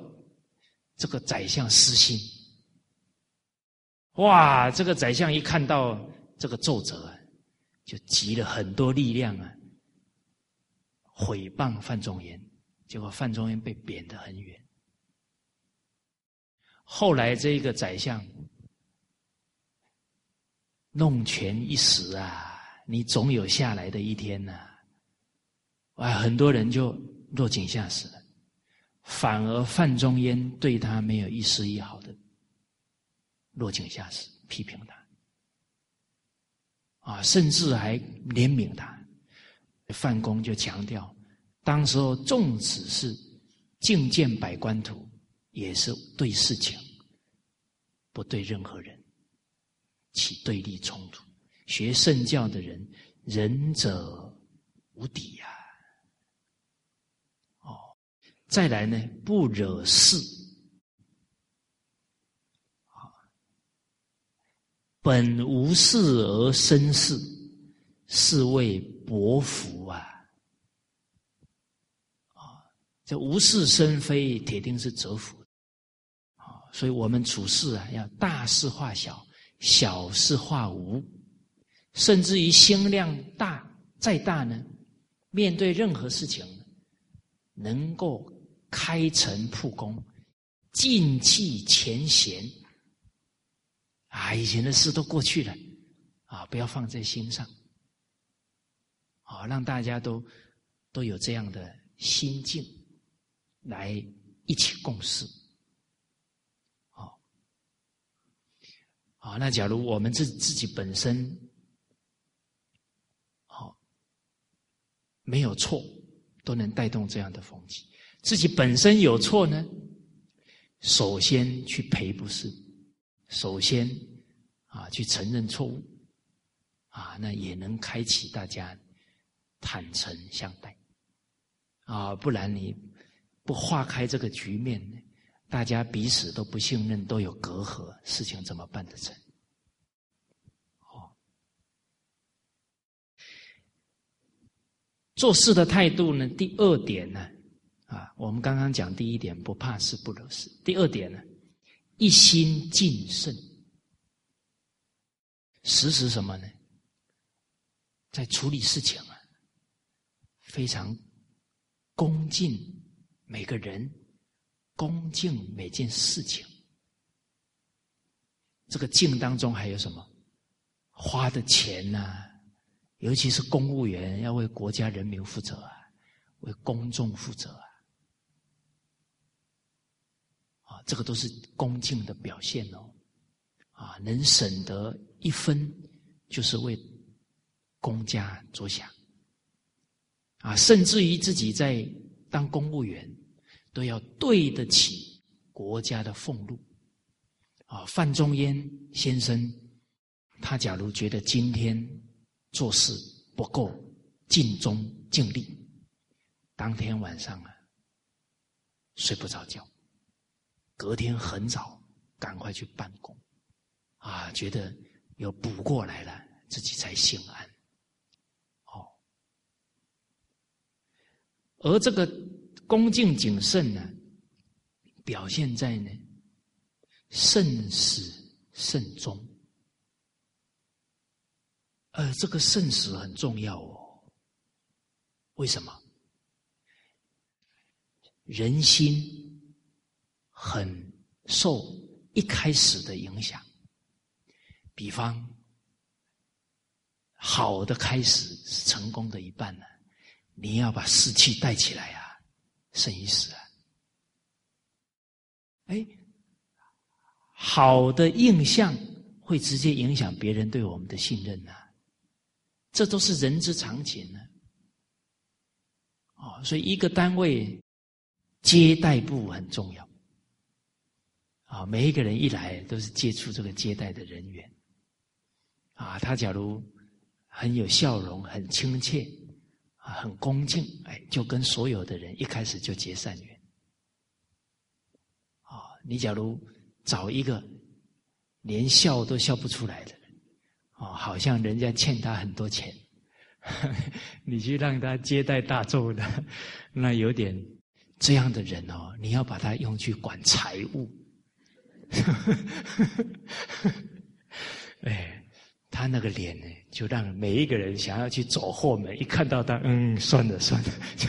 这个宰相私心。哇！这个宰相一看到这个奏折，就集了很多力量啊，毁谤范仲淹。结果范仲淹被贬得很远。后来这个宰相弄权一时啊，你总有下来的一天呐！哇，很多人就落井下石了，反而范仲淹对他没有一丝一毫的落井下石，批评他啊，甚至还怜悯他。范公就强调，当时候纵使是觐见百官图。也是对事情，不对任何人起对立冲突。学圣教的人，仁者无敌呀！哦，再来呢，不惹事。本无事而生事，是谓薄福啊！啊，这无事生非，铁定是折福。啊所以我们处事啊，要大事化小，小事化无，甚至于心量大再大呢，面对任何事情，能够开诚布公，尽弃前嫌。啊，以前的事都过去了，啊，不要放在心上，啊，让大家都都有这样的心境，来一起共事。啊，那假如我们自自己本身，好没有错，都能带动这样的风气；自己本身有错呢，首先去赔不是，首先啊去承认错误，啊，那也能开启大家坦诚相待，啊，不然你不化开这个局面？大家彼此都不信任，都有隔阂，事情怎么办得成？哦，做事的态度呢？第二点呢？啊，我们刚刚讲第一点，不怕事不惹事。第二点呢？一心敬慎，实施什么呢？在处理事情啊，非常恭敬每个人。恭敬每件事情，这个敬当中还有什么？花的钱呐，尤其是公务员要为国家人民负责啊，为公众负责啊，啊，这个都是恭敬的表现哦，啊，能省得一分，就是为公家着想，啊，甚至于自己在当公务员。都要对得起国家的俸禄啊！范仲淹先生，他假如觉得今天做事不够尽忠尽力，当天晚上啊睡不着觉，隔天很早赶快去办公啊，觉得有补过来了，自己才心安。哦，而这个。恭敬谨慎呢，表现在呢，慎始慎终。呃，这个慎始很重要哦。为什么？人心很受一开始的影响。比方，好的开始是成功的一半呢，你要把士气带起来啊。生与死啊！哎，好的印象会直接影响别人对我们的信任呢，这都是人之常情呢。哦，所以一个单位接待部很重要啊，每一个人一来都是接触这个接待的人员啊，他假如很有笑容，很亲切。啊很恭敬，哎，就跟所有的人一开始就结善缘，啊你假如找一个连笑都笑不出来的，哦，好像人家欠他很多钱，你去让他接待大众的，那有点这样的人哦，你要把他用去管财务，呵呵呵哎，他那个脸呢，就让每一个人想要去走后门，一看到他，嗯，算了算了，就。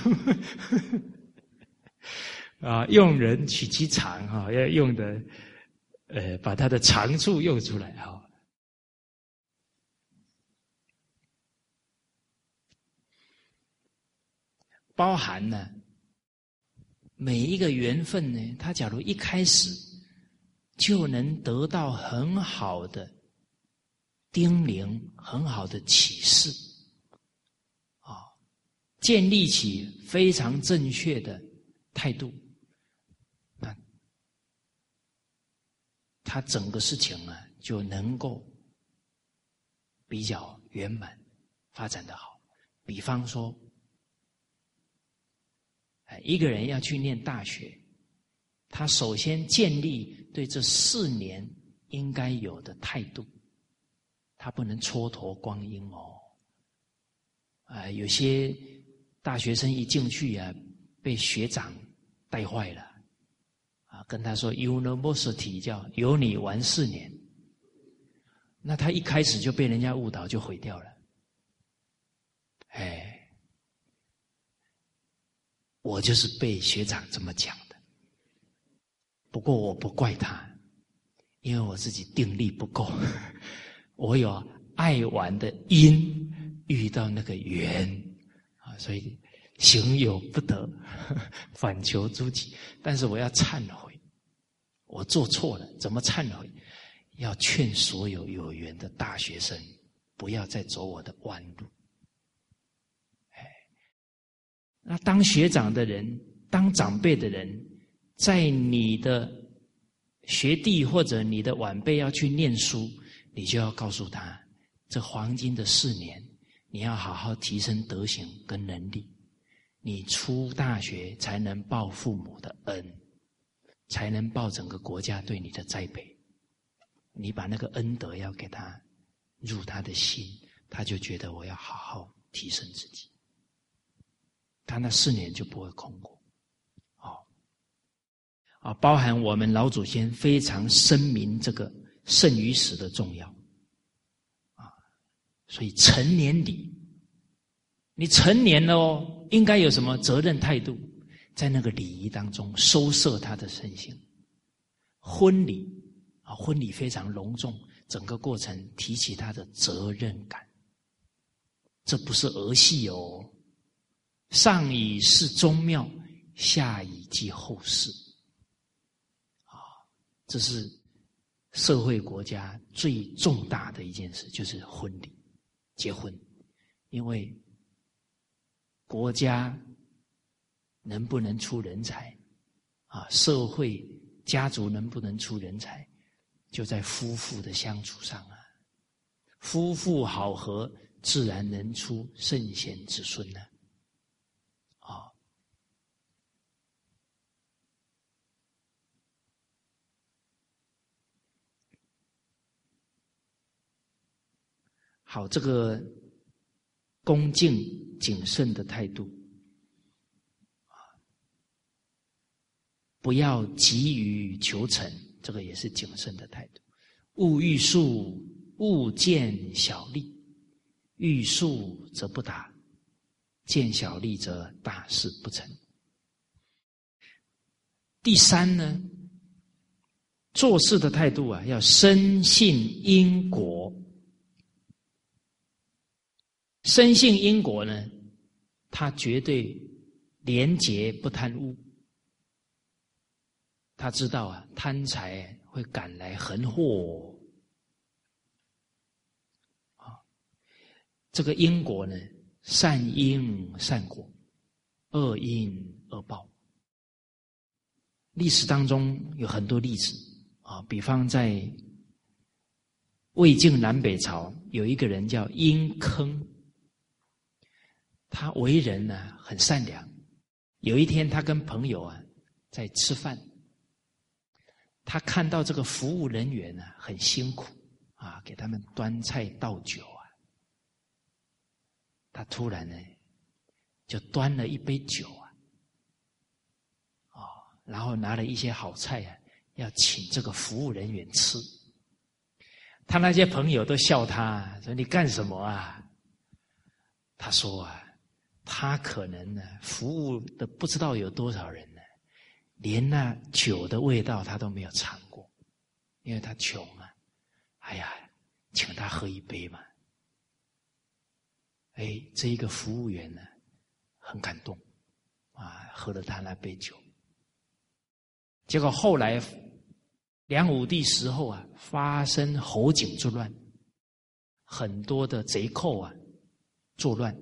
啊，用人取其长哈，要用的，呃，把他的长处用出来哈。包含呢，每一个缘分呢，他假如一开始就能得到很好的叮咛、很好的启示，啊，建立起非常正确的态度。那他整个事情啊，就能够比较圆满，发展的好。比方说，一个人要去念大学，他首先建立对这四年应该有的态度，他不能蹉跎光阴哦。啊，有些大学生一进去啊，被学长带坏了。啊跟他说，University 叫有你玩四年，那他一开始就被人家误导，就毁掉了。哎，我就是被学长这么讲。不过我不怪他，因为我自己定力不够，我有爱玩的因，遇到那个缘啊，所以行有不得，反求诸己。但是我要忏悔。我做错了，怎么忏悔？要劝所有有缘的大学生，不要再走我的弯路。哎，那当学长的人，当长辈的人，在你的学弟或者你的晚辈要去念书，你就要告诉他，这黄金的四年，你要好好提升德行跟能力，你出大学才能报父母的恩。才能报整个国家对你的栽培。你把那个恩德要给他入他的心，他就觉得我要好好提升自己。他那四年就不会空过。啊，包含我们老祖先非常深明这个生与死的重要。啊，所以成年礼，你成年了哦，应该有什么责任态度？在那个礼仪当中收摄他的身心，婚礼啊，婚礼非常隆重，整个过程提起他的责任感，这不是儿戏哦。上以事宗庙，下以继后事，这是社会国家最重大的一件事，就是婚礼，结婚，因为国家。能不能出人才？啊，社会家族能不能出人才，就在夫妇的相处上啊。夫妇好合，自然能出圣贤子孙呢。好，这个恭敬谨慎的态度。不要急于求成，这个也是谨慎的态度。勿欲速，勿见小利。欲速则不达，见小利则大事不成。第三呢，做事的态度啊，要深信因果。深信因果呢，他绝对廉洁不贪污。他知道啊，贪财会赶来横祸啊。这个因果呢，善因善果，恶因恶报。历史当中有很多例子啊，比方在魏晋南北朝，有一个人叫殷坑，他为人呢很善良。有一天，他跟朋友啊在吃饭。他看到这个服务人员呢很辛苦啊，给他们端菜倒酒啊，他突然呢就端了一杯酒啊，哦，然后拿了一些好菜啊，要请这个服务人员吃。他那些朋友都笑他，说：“你干什么啊？”他说：“啊，他可能呢服务的不知道有多少人呢。”连那酒的味道他都没有尝过，因为他穷啊！哎呀，请他喝一杯嘛。哎，这一个服务员呢，很感动，啊，喝了他那杯酒。结果后来，梁武帝时候啊，发生侯景之乱，很多的贼寇啊作乱，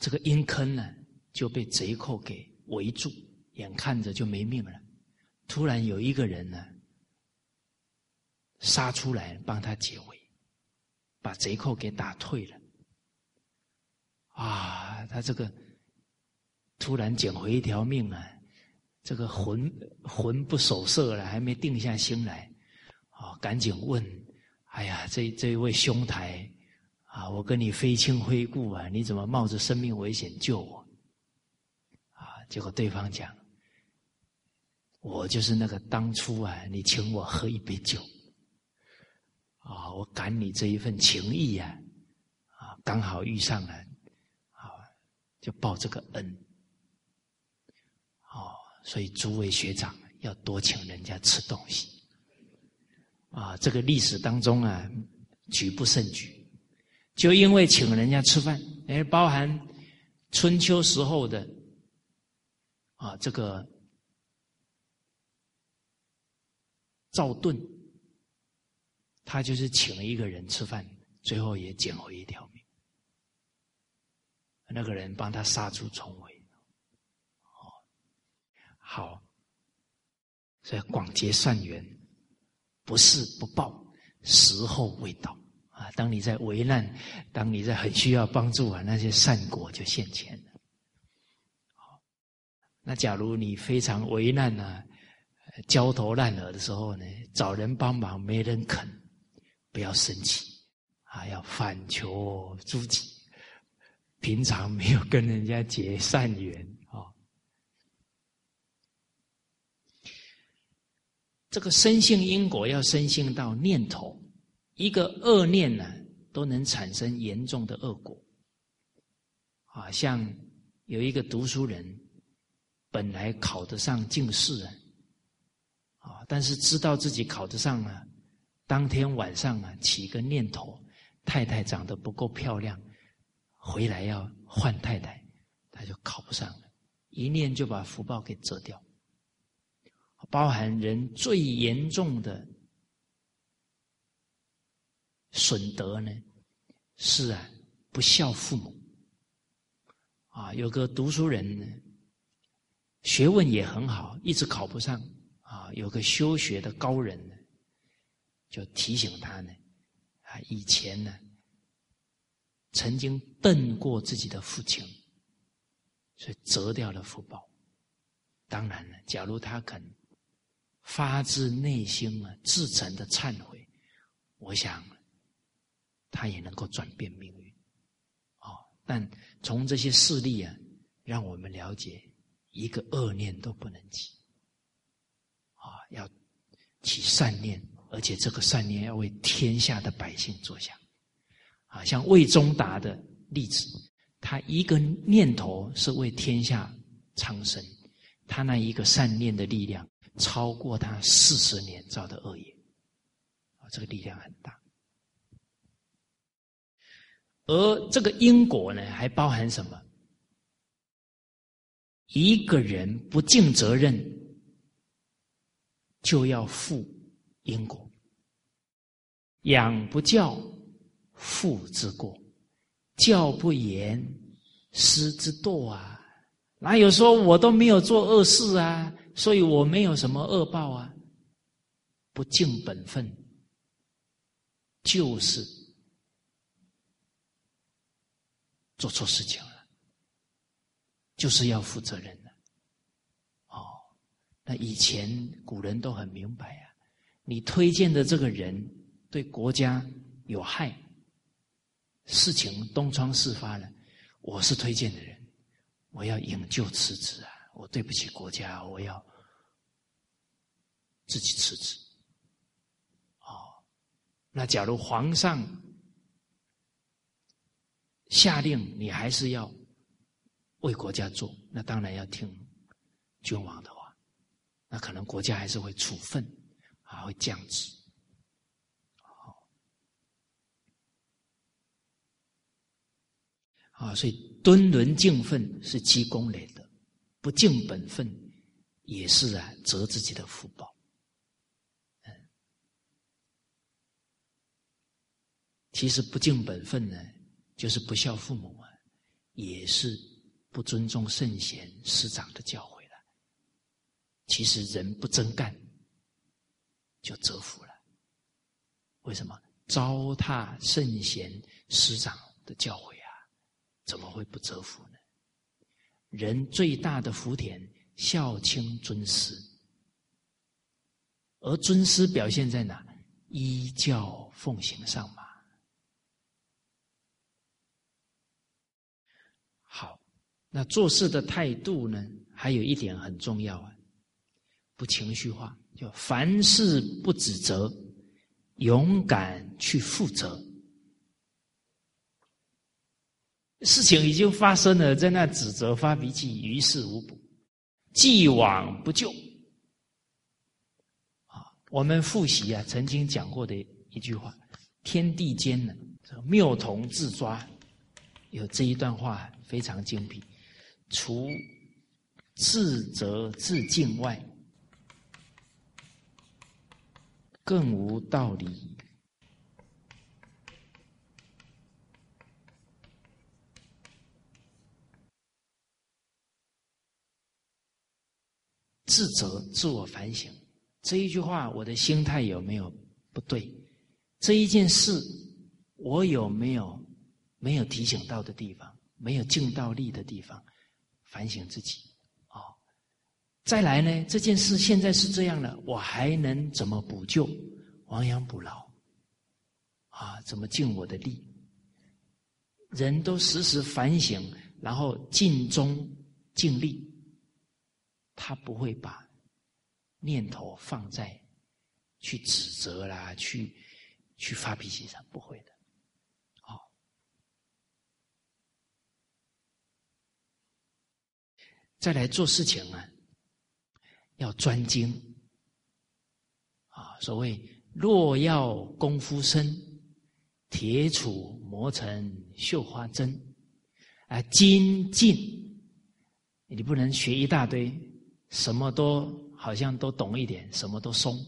这个阴坑呢就被贼寇给围住。眼看着就没命了，突然有一个人呢，杀出来帮他解围，把贼寇给打退了。啊，他这个突然捡回一条命啊，这个魂魂不守舍了，还没定下心来，啊，赶紧问：哎呀，这这位兄台啊，我跟你非亲非故啊，你怎么冒着生命危险救我？啊，结果对方讲。我就是那个当初啊，你请我喝一杯酒，啊，我感你这一份情谊呀，啊，刚好遇上了，啊，就报这个恩，哦，所以诸位学长要多请人家吃东西，啊，这个历史当中啊，举不胜举，就因为请人家吃饭，哎，包含春秋时候的，啊，这个。赵盾，他就是请了一个人吃饭，最后也捡回一条命。那个人帮他杀出重围，哦，好，所以广结善缘，不是不报，时候未到啊！当你在危难，当你在很需要帮助啊，那些善果就现前了。好，那假如你非常危难呢？焦头烂额的时候呢，找人帮忙没人肯，不要生气，啊，要反求诸己。平常没有跟人家结善缘啊。这个生性因果要生性到念头，一个恶念呢，都能产生严重的恶果。啊，像有一个读书人，本来考得上进士啊。啊！但是知道自己考得上啊，当天晚上啊，起个念头，太太长得不够漂亮，回来要换太太，他就考不上了。一念就把福报给折掉。包含人最严重的损德呢，是啊，不孝父母。啊，有个读书人呢，学问也很好，一直考不上。啊，有个修学的高人呢，就提醒他呢，啊，以前呢，曾经瞪过自己的父亲，所以折掉了福报。当然了，假如他肯发自内心啊，至诚的忏悔，我想他也能够转变命运。哦，但从这些事例啊，让我们了解，一个恶念都不能起。啊，要起善念，而且这个善念要为天下的百姓着想。啊，像魏忠达的例子，他一个念头是为天下苍生，他那一个善念的力量超过他四十年造的恶业，啊，这个力量很大。而这个因果呢，还包含什么？一个人不尽责任。就要负因果，养不教，父之过；教不严，师之惰啊！哪有说我都没有做恶事啊？所以我没有什么恶报啊？不尽本分，就是做错事情了，就是要负责任的。哦那以前古人都很明白啊，你推荐的这个人对国家有害，事情东窗事发了，我是推荐的人，我要引咎辞职啊！我对不起国家，我要自己辞职。哦，那假如皇上下令你还是要为国家做，那当然要听君王的话，那可能国家还是会处分啊，会降职。好啊，所以敦伦敬分是积功累德，不敬本分也是啊，折自己的福报。其实不敬本分呢，就是不孝父母啊，也是不尊重圣贤师长的教诲了。其实人不真干，就折福了。为什么糟蹋圣贤师长的教诲啊？怎么会不折福呢？人最大的福田，孝亲尊师，而尊师表现在哪？依教奉行上嘛。好，那做事的态度呢？还有一点很重要啊，不情绪化，就凡事不指责，勇敢去负责。事情已经发生了，在那指责发脾气，于事无补，既往不咎。啊，我们复习啊，曾经讲过的一句话：天地间呢，谬童自抓，有这一段话非常精辟。除自责自敬外，更无道理。自责、自我反省，这一句话，我的心态有没有不对？这一件事，我有没有没有提醒到的地方，没有尽到力的地方？反省自己，哦，再来呢？这件事现在是这样了，我还能怎么补救？亡羊补牢，啊，怎么尽我的力？人都时时反省，然后尽忠尽力。他不会把念头放在去指责啦、去去发脾气上，不会的。好，再来做事情啊，要专精啊。所谓若要功夫深，铁杵磨成绣花针啊，精进，你不能学一大堆。什么都好像都懂一点，什么都松，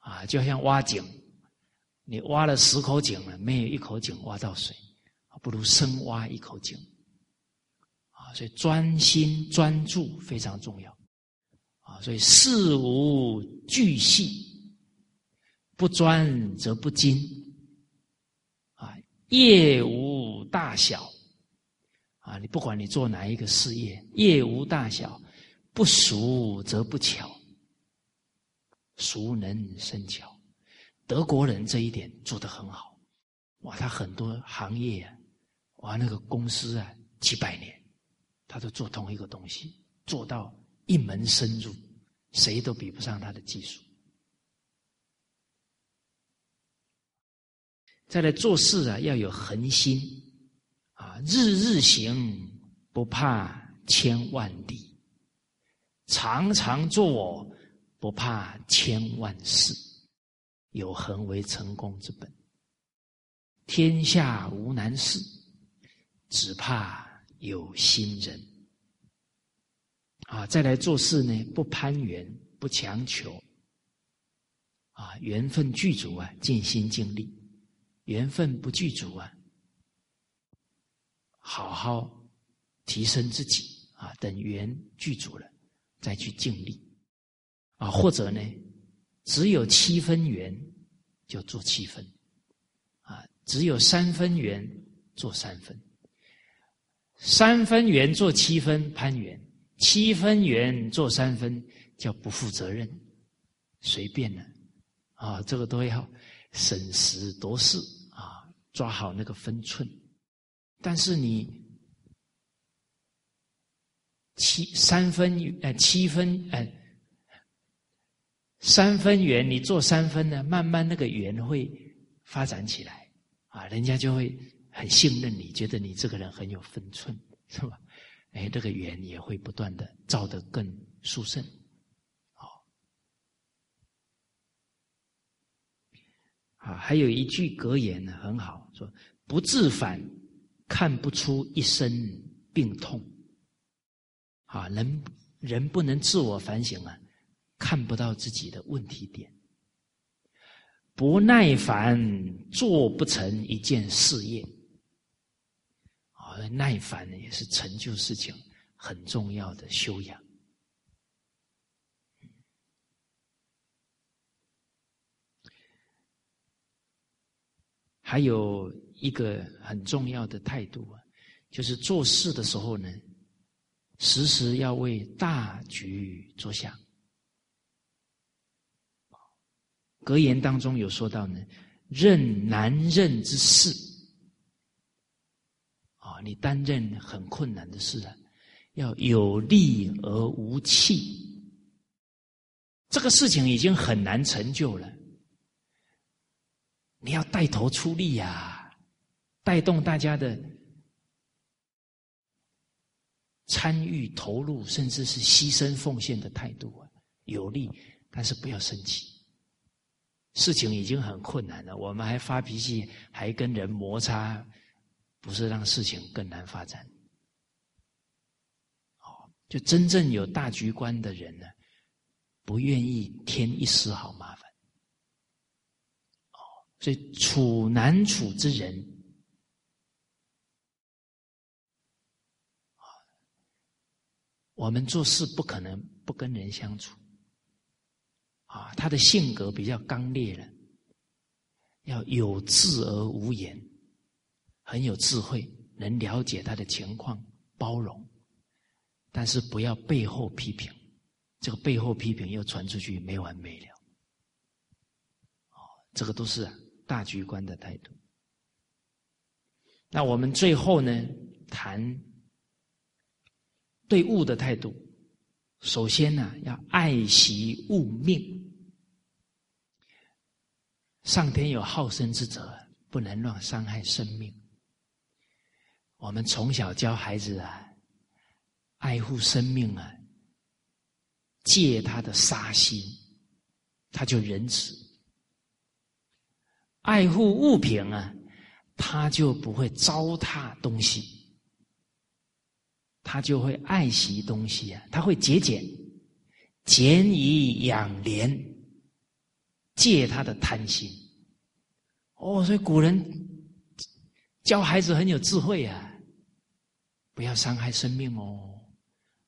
啊，就像挖井，你挖了十口井了，没有一口井挖到水，不如深挖一口井，所以专心专注非常重要，啊，所以事无巨细，不专则不精，啊，业无大小，啊，你不管你做哪一个事业，业无大小。不熟则不巧，熟能生巧。德国人这一点做得很好，哇，他很多行业啊，哇，那个公司啊，几百年，他都做同一个东西，做到一门深入，谁都比不上他的技术。再来做事啊，要有恒心啊，日日行，不怕千万里。常常做，不怕千万事，有恒为成功之本。天下无难事，只怕有心人。啊，再来做事呢，不攀缘，不强求。啊，缘分具足啊，尽心尽力；缘分不具足啊，好好提升自己啊。等缘具足了。再去尽力，啊，或者呢，只有七分缘就做七分，啊，只有三分缘做三分，三分圆做七分攀缘，七分圆做三分叫不负责任，随便了啊，这个都要审时度势啊，抓好那个分寸。但是你七三分呃七分呃三分圆，你做三分呢，慢慢那个圆会发展起来啊，人家就会很信任你，觉得你这个人很有分寸，是吧？哎，这个缘也会不断的照得更殊胜，好，啊，还有一句格言呢，很好，说不自反，看不出一身病痛。啊，人人不能自我反省啊，看不到自己的问题点。不耐烦，做不成一件事业。而耐烦呢，也是成就事情很重要的修养。还有一个很重要的态度啊，就是做事的时候呢，时时要为大局着想。格言当中有说到呢，任难任之事。啊你担任很困难的事啊，要有力而无气。这个事情已经很难成就了，你要带头出力呀，带动大家的参与、投入，甚至是牺牲、奉献的态度啊，有力，但是不要生气。事情已经很困难了，我们还发脾气，还跟人摩擦。不是让事情更难发展，哦，就真正有大局观的人呢，不愿意添一丝好麻烦，哦，所以处难处之人，啊，我们做事不可能不跟人相处，啊，他的性格比较刚烈了，要有智而无言。很有智慧，能了解他的情况，包容，但是不要背后批评，这个背后批评又传出去没完没了。哦，这个都是大局观的态度。那我们最后呢，谈对物的态度。首先呢，要爱惜物命。上天有好生之责，不能乱伤害生命。我们从小教孩子啊，爱护生命啊，戒他的杀心，他就仁慈；爱护物品啊，他就不会糟蹋东西，他就会爱惜东西啊，他会节俭，俭以养廉，戒他的贪心。哦，所以古人教孩子很有智慧啊。不要伤害生命哦！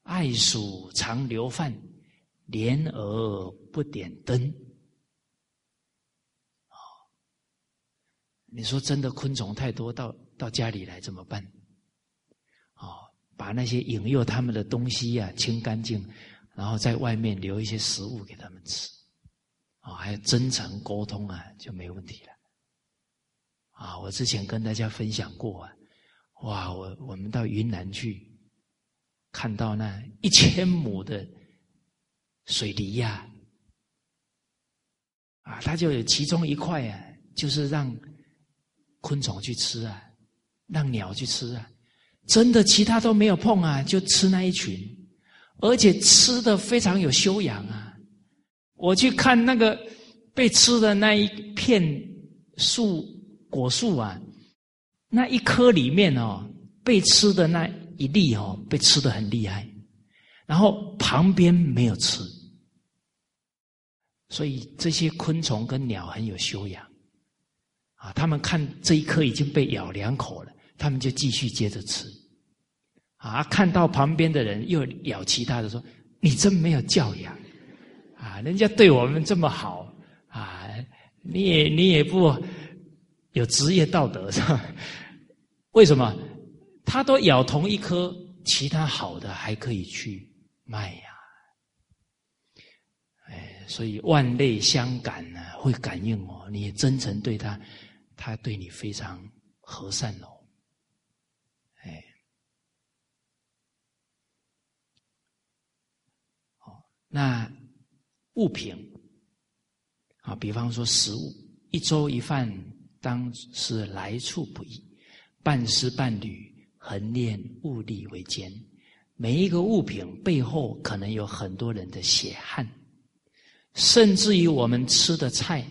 爱鼠常留饭，莲而不点灯。哦，你说真的，昆虫太多，到到家里来怎么办？哦，把那些引诱他们的东西呀清干净，然后在外面留一些食物给他们吃。啊，还有真诚沟通啊，就没问题了。啊，我之前跟大家分享过啊。哇，我我们到云南去，看到那一千亩的水梨呀，啊，它就有其中一块啊，就是让昆虫去吃啊，让鸟去吃啊，真的其他都没有碰啊，就吃那一群，而且吃的非常有修养啊。我去看那个被吃的那一片树果树啊。那一颗里面哦，被吃的那一粒哦，被吃的很厉害，然后旁边没有吃，所以这些昆虫跟鸟很有修养，啊，他们看这一颗已经被咬两口了，他们就继续接着吃，啊，看到旁边的人又咬其他的，说你真没有教养，啊，人家对我们这么好，啊，你也你也不。有职业道德是吧？为什么？他都咬同一颗，其他好的还可以去卖呀！哎，所以万类相感呢，会感应哦。你真诚对他，他对你非常和善哦。哎，好，那物品啊，比方说食物，一粥一饭，当是来处不易，半丝半缕。恒念物力为艰，每一个物品背后可能有很多人的血汗，甚至于我们吃的菜，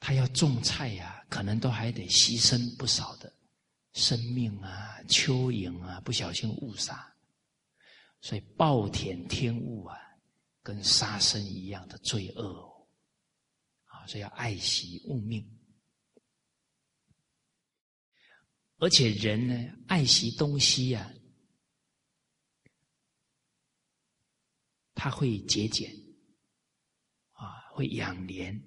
他要种菜呀，可能都还得牺牲不少的生命啊、蚯蚓啊，不小心误杀，所以暴殄天物啊，跟杀生一样的罪恶哦，啊，所以要爱惜物命。而且人呢，爱惜东西呀，他会节俭，啊，会养廉。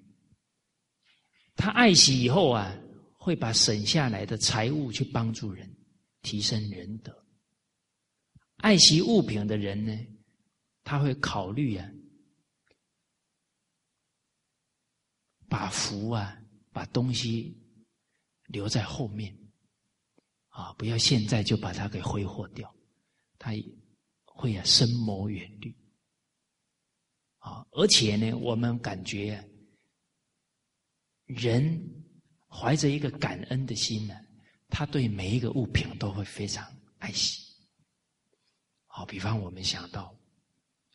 他爱惜以后啊，会把省下来的财物去帮助人，提升仁德。爱惜物品的人呢，他会考虑啊，把福啊，把东西留在后面。啊，不要现在就把它给挥霍掉，他会啊深谋远虑。啊，而且呢，我们感觉人怀着一个感恩的心呢，他对每一个物品都会非常爱惜。好，比方我们想到，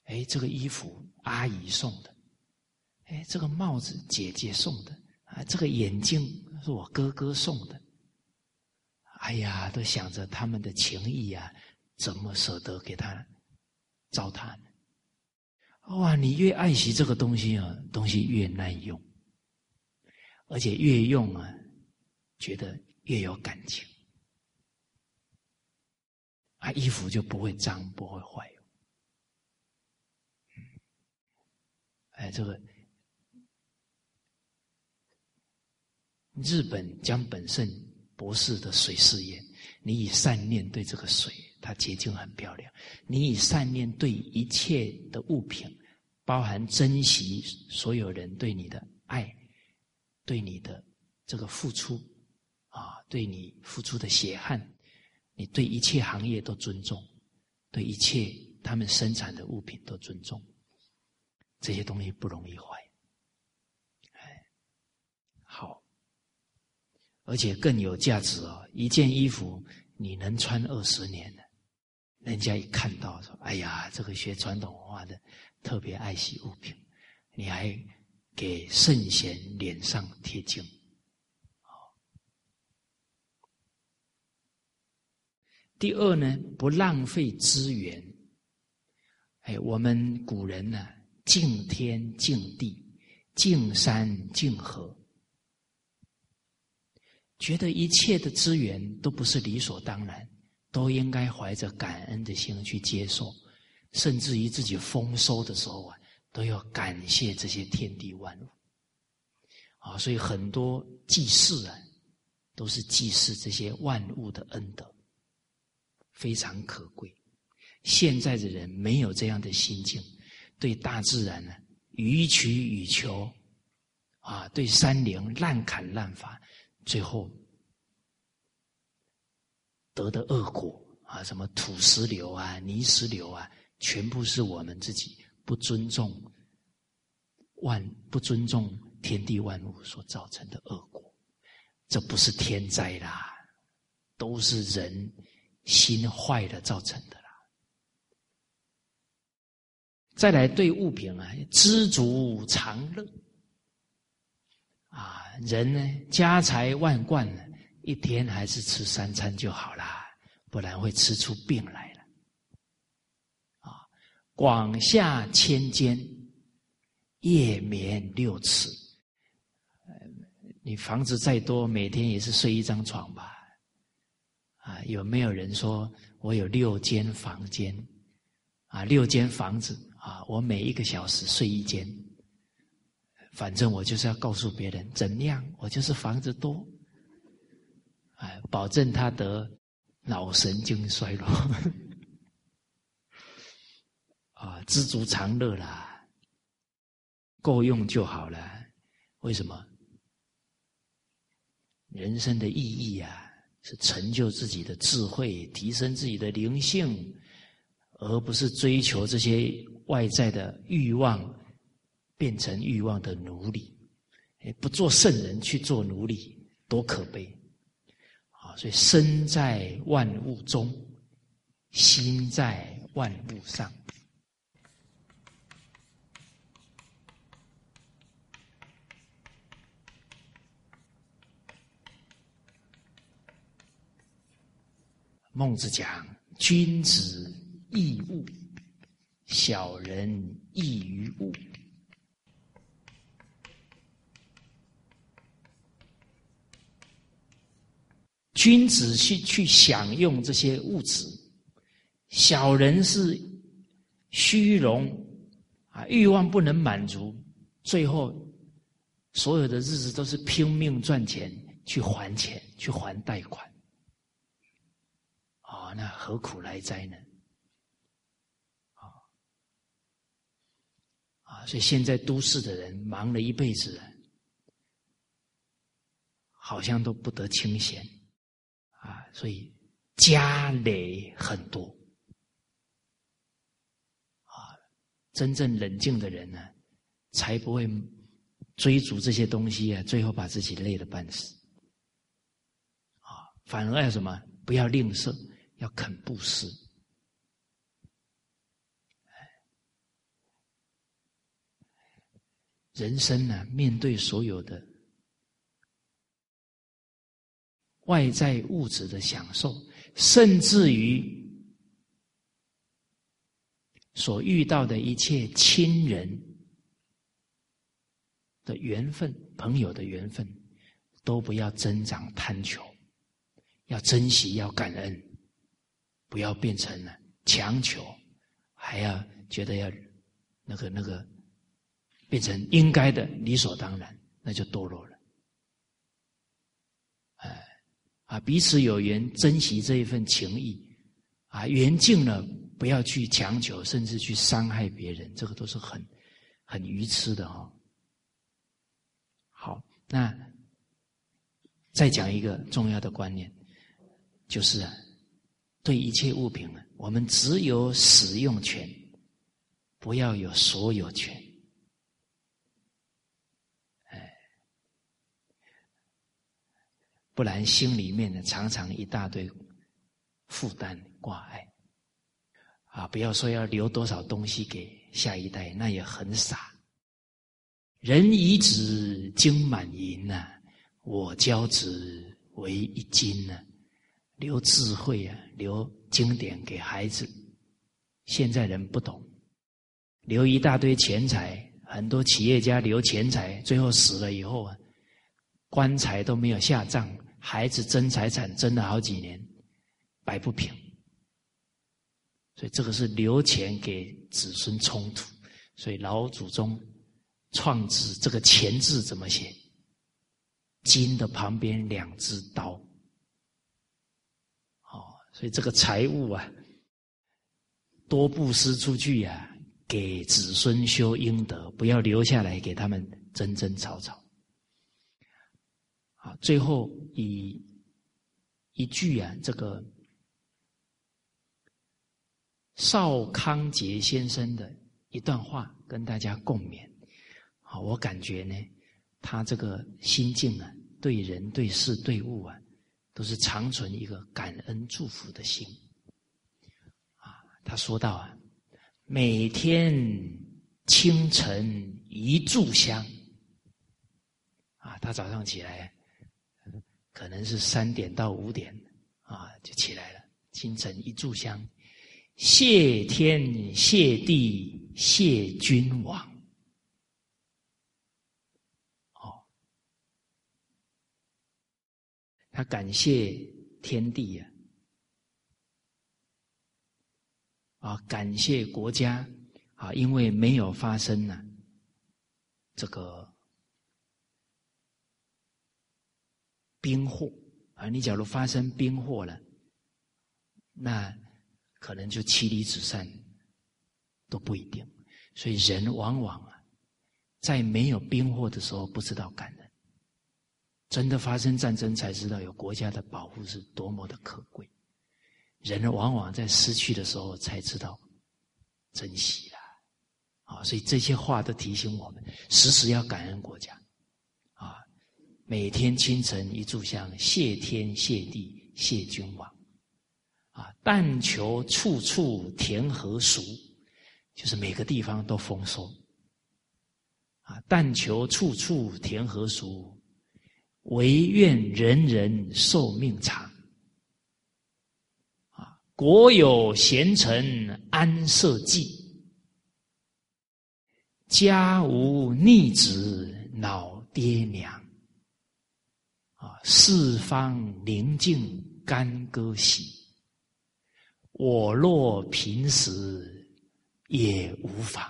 哎，这个衣服阿姨送的，哎，这个帽子姐姐送的，啊，这个眼镜是我哥哥送的。哎呀，都想着他们的情谊啊，怎么舍得给他糟蹋呢？哇，你越爱惜这个东西啊，东西越耐用，而且越用啊，觉得越有感情，啊，衣服就不会脏，不会坏。哎，这个日本江本胜。博士的水试验，你以善念对这个水，它结晶很漂亮。你以善念对一切的物品，包含珍惜所有人对你的爱，对你的这个付出，啊，对你付出的血汗，你对一切行业都尊重，对一切他们生产的物品都尊重，这些东西不容易坏。而且更有价值哦！一件衣服你能穿二十年的，人家一看到说：“哎呀，这个学传统文化的特别爱惜物品，你还给圣贤脸上贴金。”第二呢，不浪费资源。哎，我们古人呢，敬天敬地，敬山敬河。觉得一切的资源都不是理所当然，都应该怀着感恩的心去接受，甚至于自己丰收的时候啊，都要感谢这些天地万物。啊，所以很多祭祀啊，都是祭祀这些万物的恩德，非常可贵。现在的人没有这样的心境，对大自然呢予取予求，啊，对山林滥砍滥伐。最后得的恶果啊，什么土石流啊、泥石流啊，全部是我们自己不尊重万、不尊重天地万物所造成的恶果。这不是天灾啦，都是人心坏了造成的啦。再来对物品啊，知足常乐。啊，人呢，家财万贯呢，一天还是吃三餐就好啦，不然会吃出病来了。啊，广厦千间，夜眠六尺。你房子再多，每天也是睡一张床吧？啊，有没有人说我有六间房间？啊，六间房子啊，我每一个小时睡一间。反正我就是要告诉别人怎样，我就是房子多，哎，保证他得脑神经衰弱。啊，知足常乐啦，够用就好了。为什么？人生的意义啊，是成就自己的智慧，提升自己的灵性，而不是追求这些外在的欲望，变成欲望的奴隶。不做圣人去做奴隶，多可悲！啊，所以身在万物中，心在万物上。孟子讲：“君子易物，小人易于物。”君子去去享用这些物质，小人是虚荣啊，欲望不能满足，最后所有的日子都是拼命赚钱去还钱，去还贷款。啊那何苦来哉呢？啊啊！所以现在都市的人忙了一辈子，好像都不得清闲！所以家累很多啊！真正冷静的人呢，才不会追逐这些东西啊，最后把自己累得半死啊！反而要什么？不要吝啬。要肯布施，人生呢，面对所有的外在物质的享受，甚至于所遇到的一切亲人的缘分、朋友的缘分，都不要增长贪求，要珍惜，要感恩。不要变成了强求，还要觉得要那个那个变成应该的理所当然，那就堕落了。哎，啊，彼此有缘，珍惜这一份情谊，啊，缘尽了，不要去强求，甚至去伤害别人，这个都是很很愚痴的哈。好，那再讲一个重要的观念，就是啊。对一切物品呢，我们只有使用权，不要有所有权。哎，不然心里面呢，常常一大堆负担挂碍。啊，不要说要留多少东西给下一代，那也很傻。人以子金满盈呐，我教子为一金呐。留智慧啊，留经典给孩子。现在人不懂，留一大堆钱财。很多企业家留钱财，最后死了以后啊，棺材都没有下葬，孩子争财产争了好几年，摆不平。所以这个是留钱给子孙冲突。所以老祖宗创制这个“钱”字怎么写？金的旁边两只刀。所以这个财物啊，多布施出去呀，给子孙修阴德，不要留下来给他们争争吵吵。啊，最后以一句啊，这个邵康节先生的一段话跟大家共勉。好，我感觉呢，他这个心境啊，对人对事对物啊。都是长存一个感恩祝福的心，啊，他说到啊，每天清晨一炷香，啊，他早上起来，可能是三点到五点，啊，就起来了，清晨一炷香，谢天谢地谢君王。他感谢天地呀，啊，感谢国家。啊，因为没有发生呢这个兵祸啊，你假如发生兵祸了，那可能就妻离子散都不一定。所以人往往啊，在没有兵祸的时候不知道感恩，真的发生战争才知道有国家的保护是多么的可贵。人往往在失去的时候才知道珍惜了。啊，所以这些话都提醒我们，时时要感恩国家。每天清晨一炷香，谢天谢地谢君王。啊，但求处处田禾熟。就是每个地方都丰收，啊！但求处处田禾熟，唯愿人人寿命长。啊！国有贤臣安社稷，家无逆子恼爹娘。四方宁静干戈喜，我若平时。也无妨，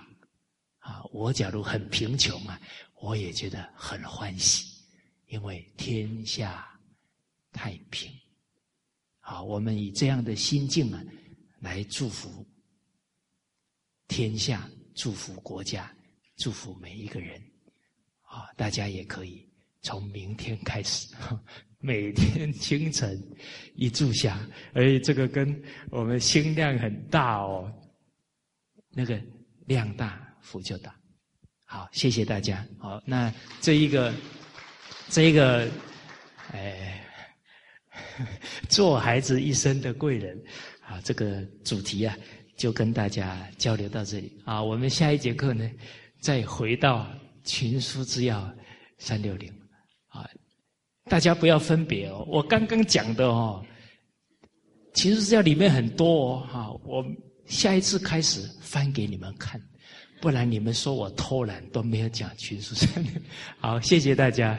啊！我假如很贫穷啊，我也觉得很欢喜，因为天下太平。好，我们以这样的心境啊，来祝福天下，祝福国家，祝福每一个人。啊，大家也可以从明天开始，每天清晨一炷香，哎，这个跟我们心量很大哦。那个量大福就大，好，谢谢大家。好，那这一个，这一个，哎，做孩子一生的贵人，啊，这个主题啊，就跟大家交流到这里。啊，我们下一节课呢，再回到群书之要三六零。大家不要分别哦，我刚刚讲的哦，其实是要里面很多哦，哈，我。下一次开始翻给你们看，不然你们说我偷懒都没有讲群书。好，谢谢大家。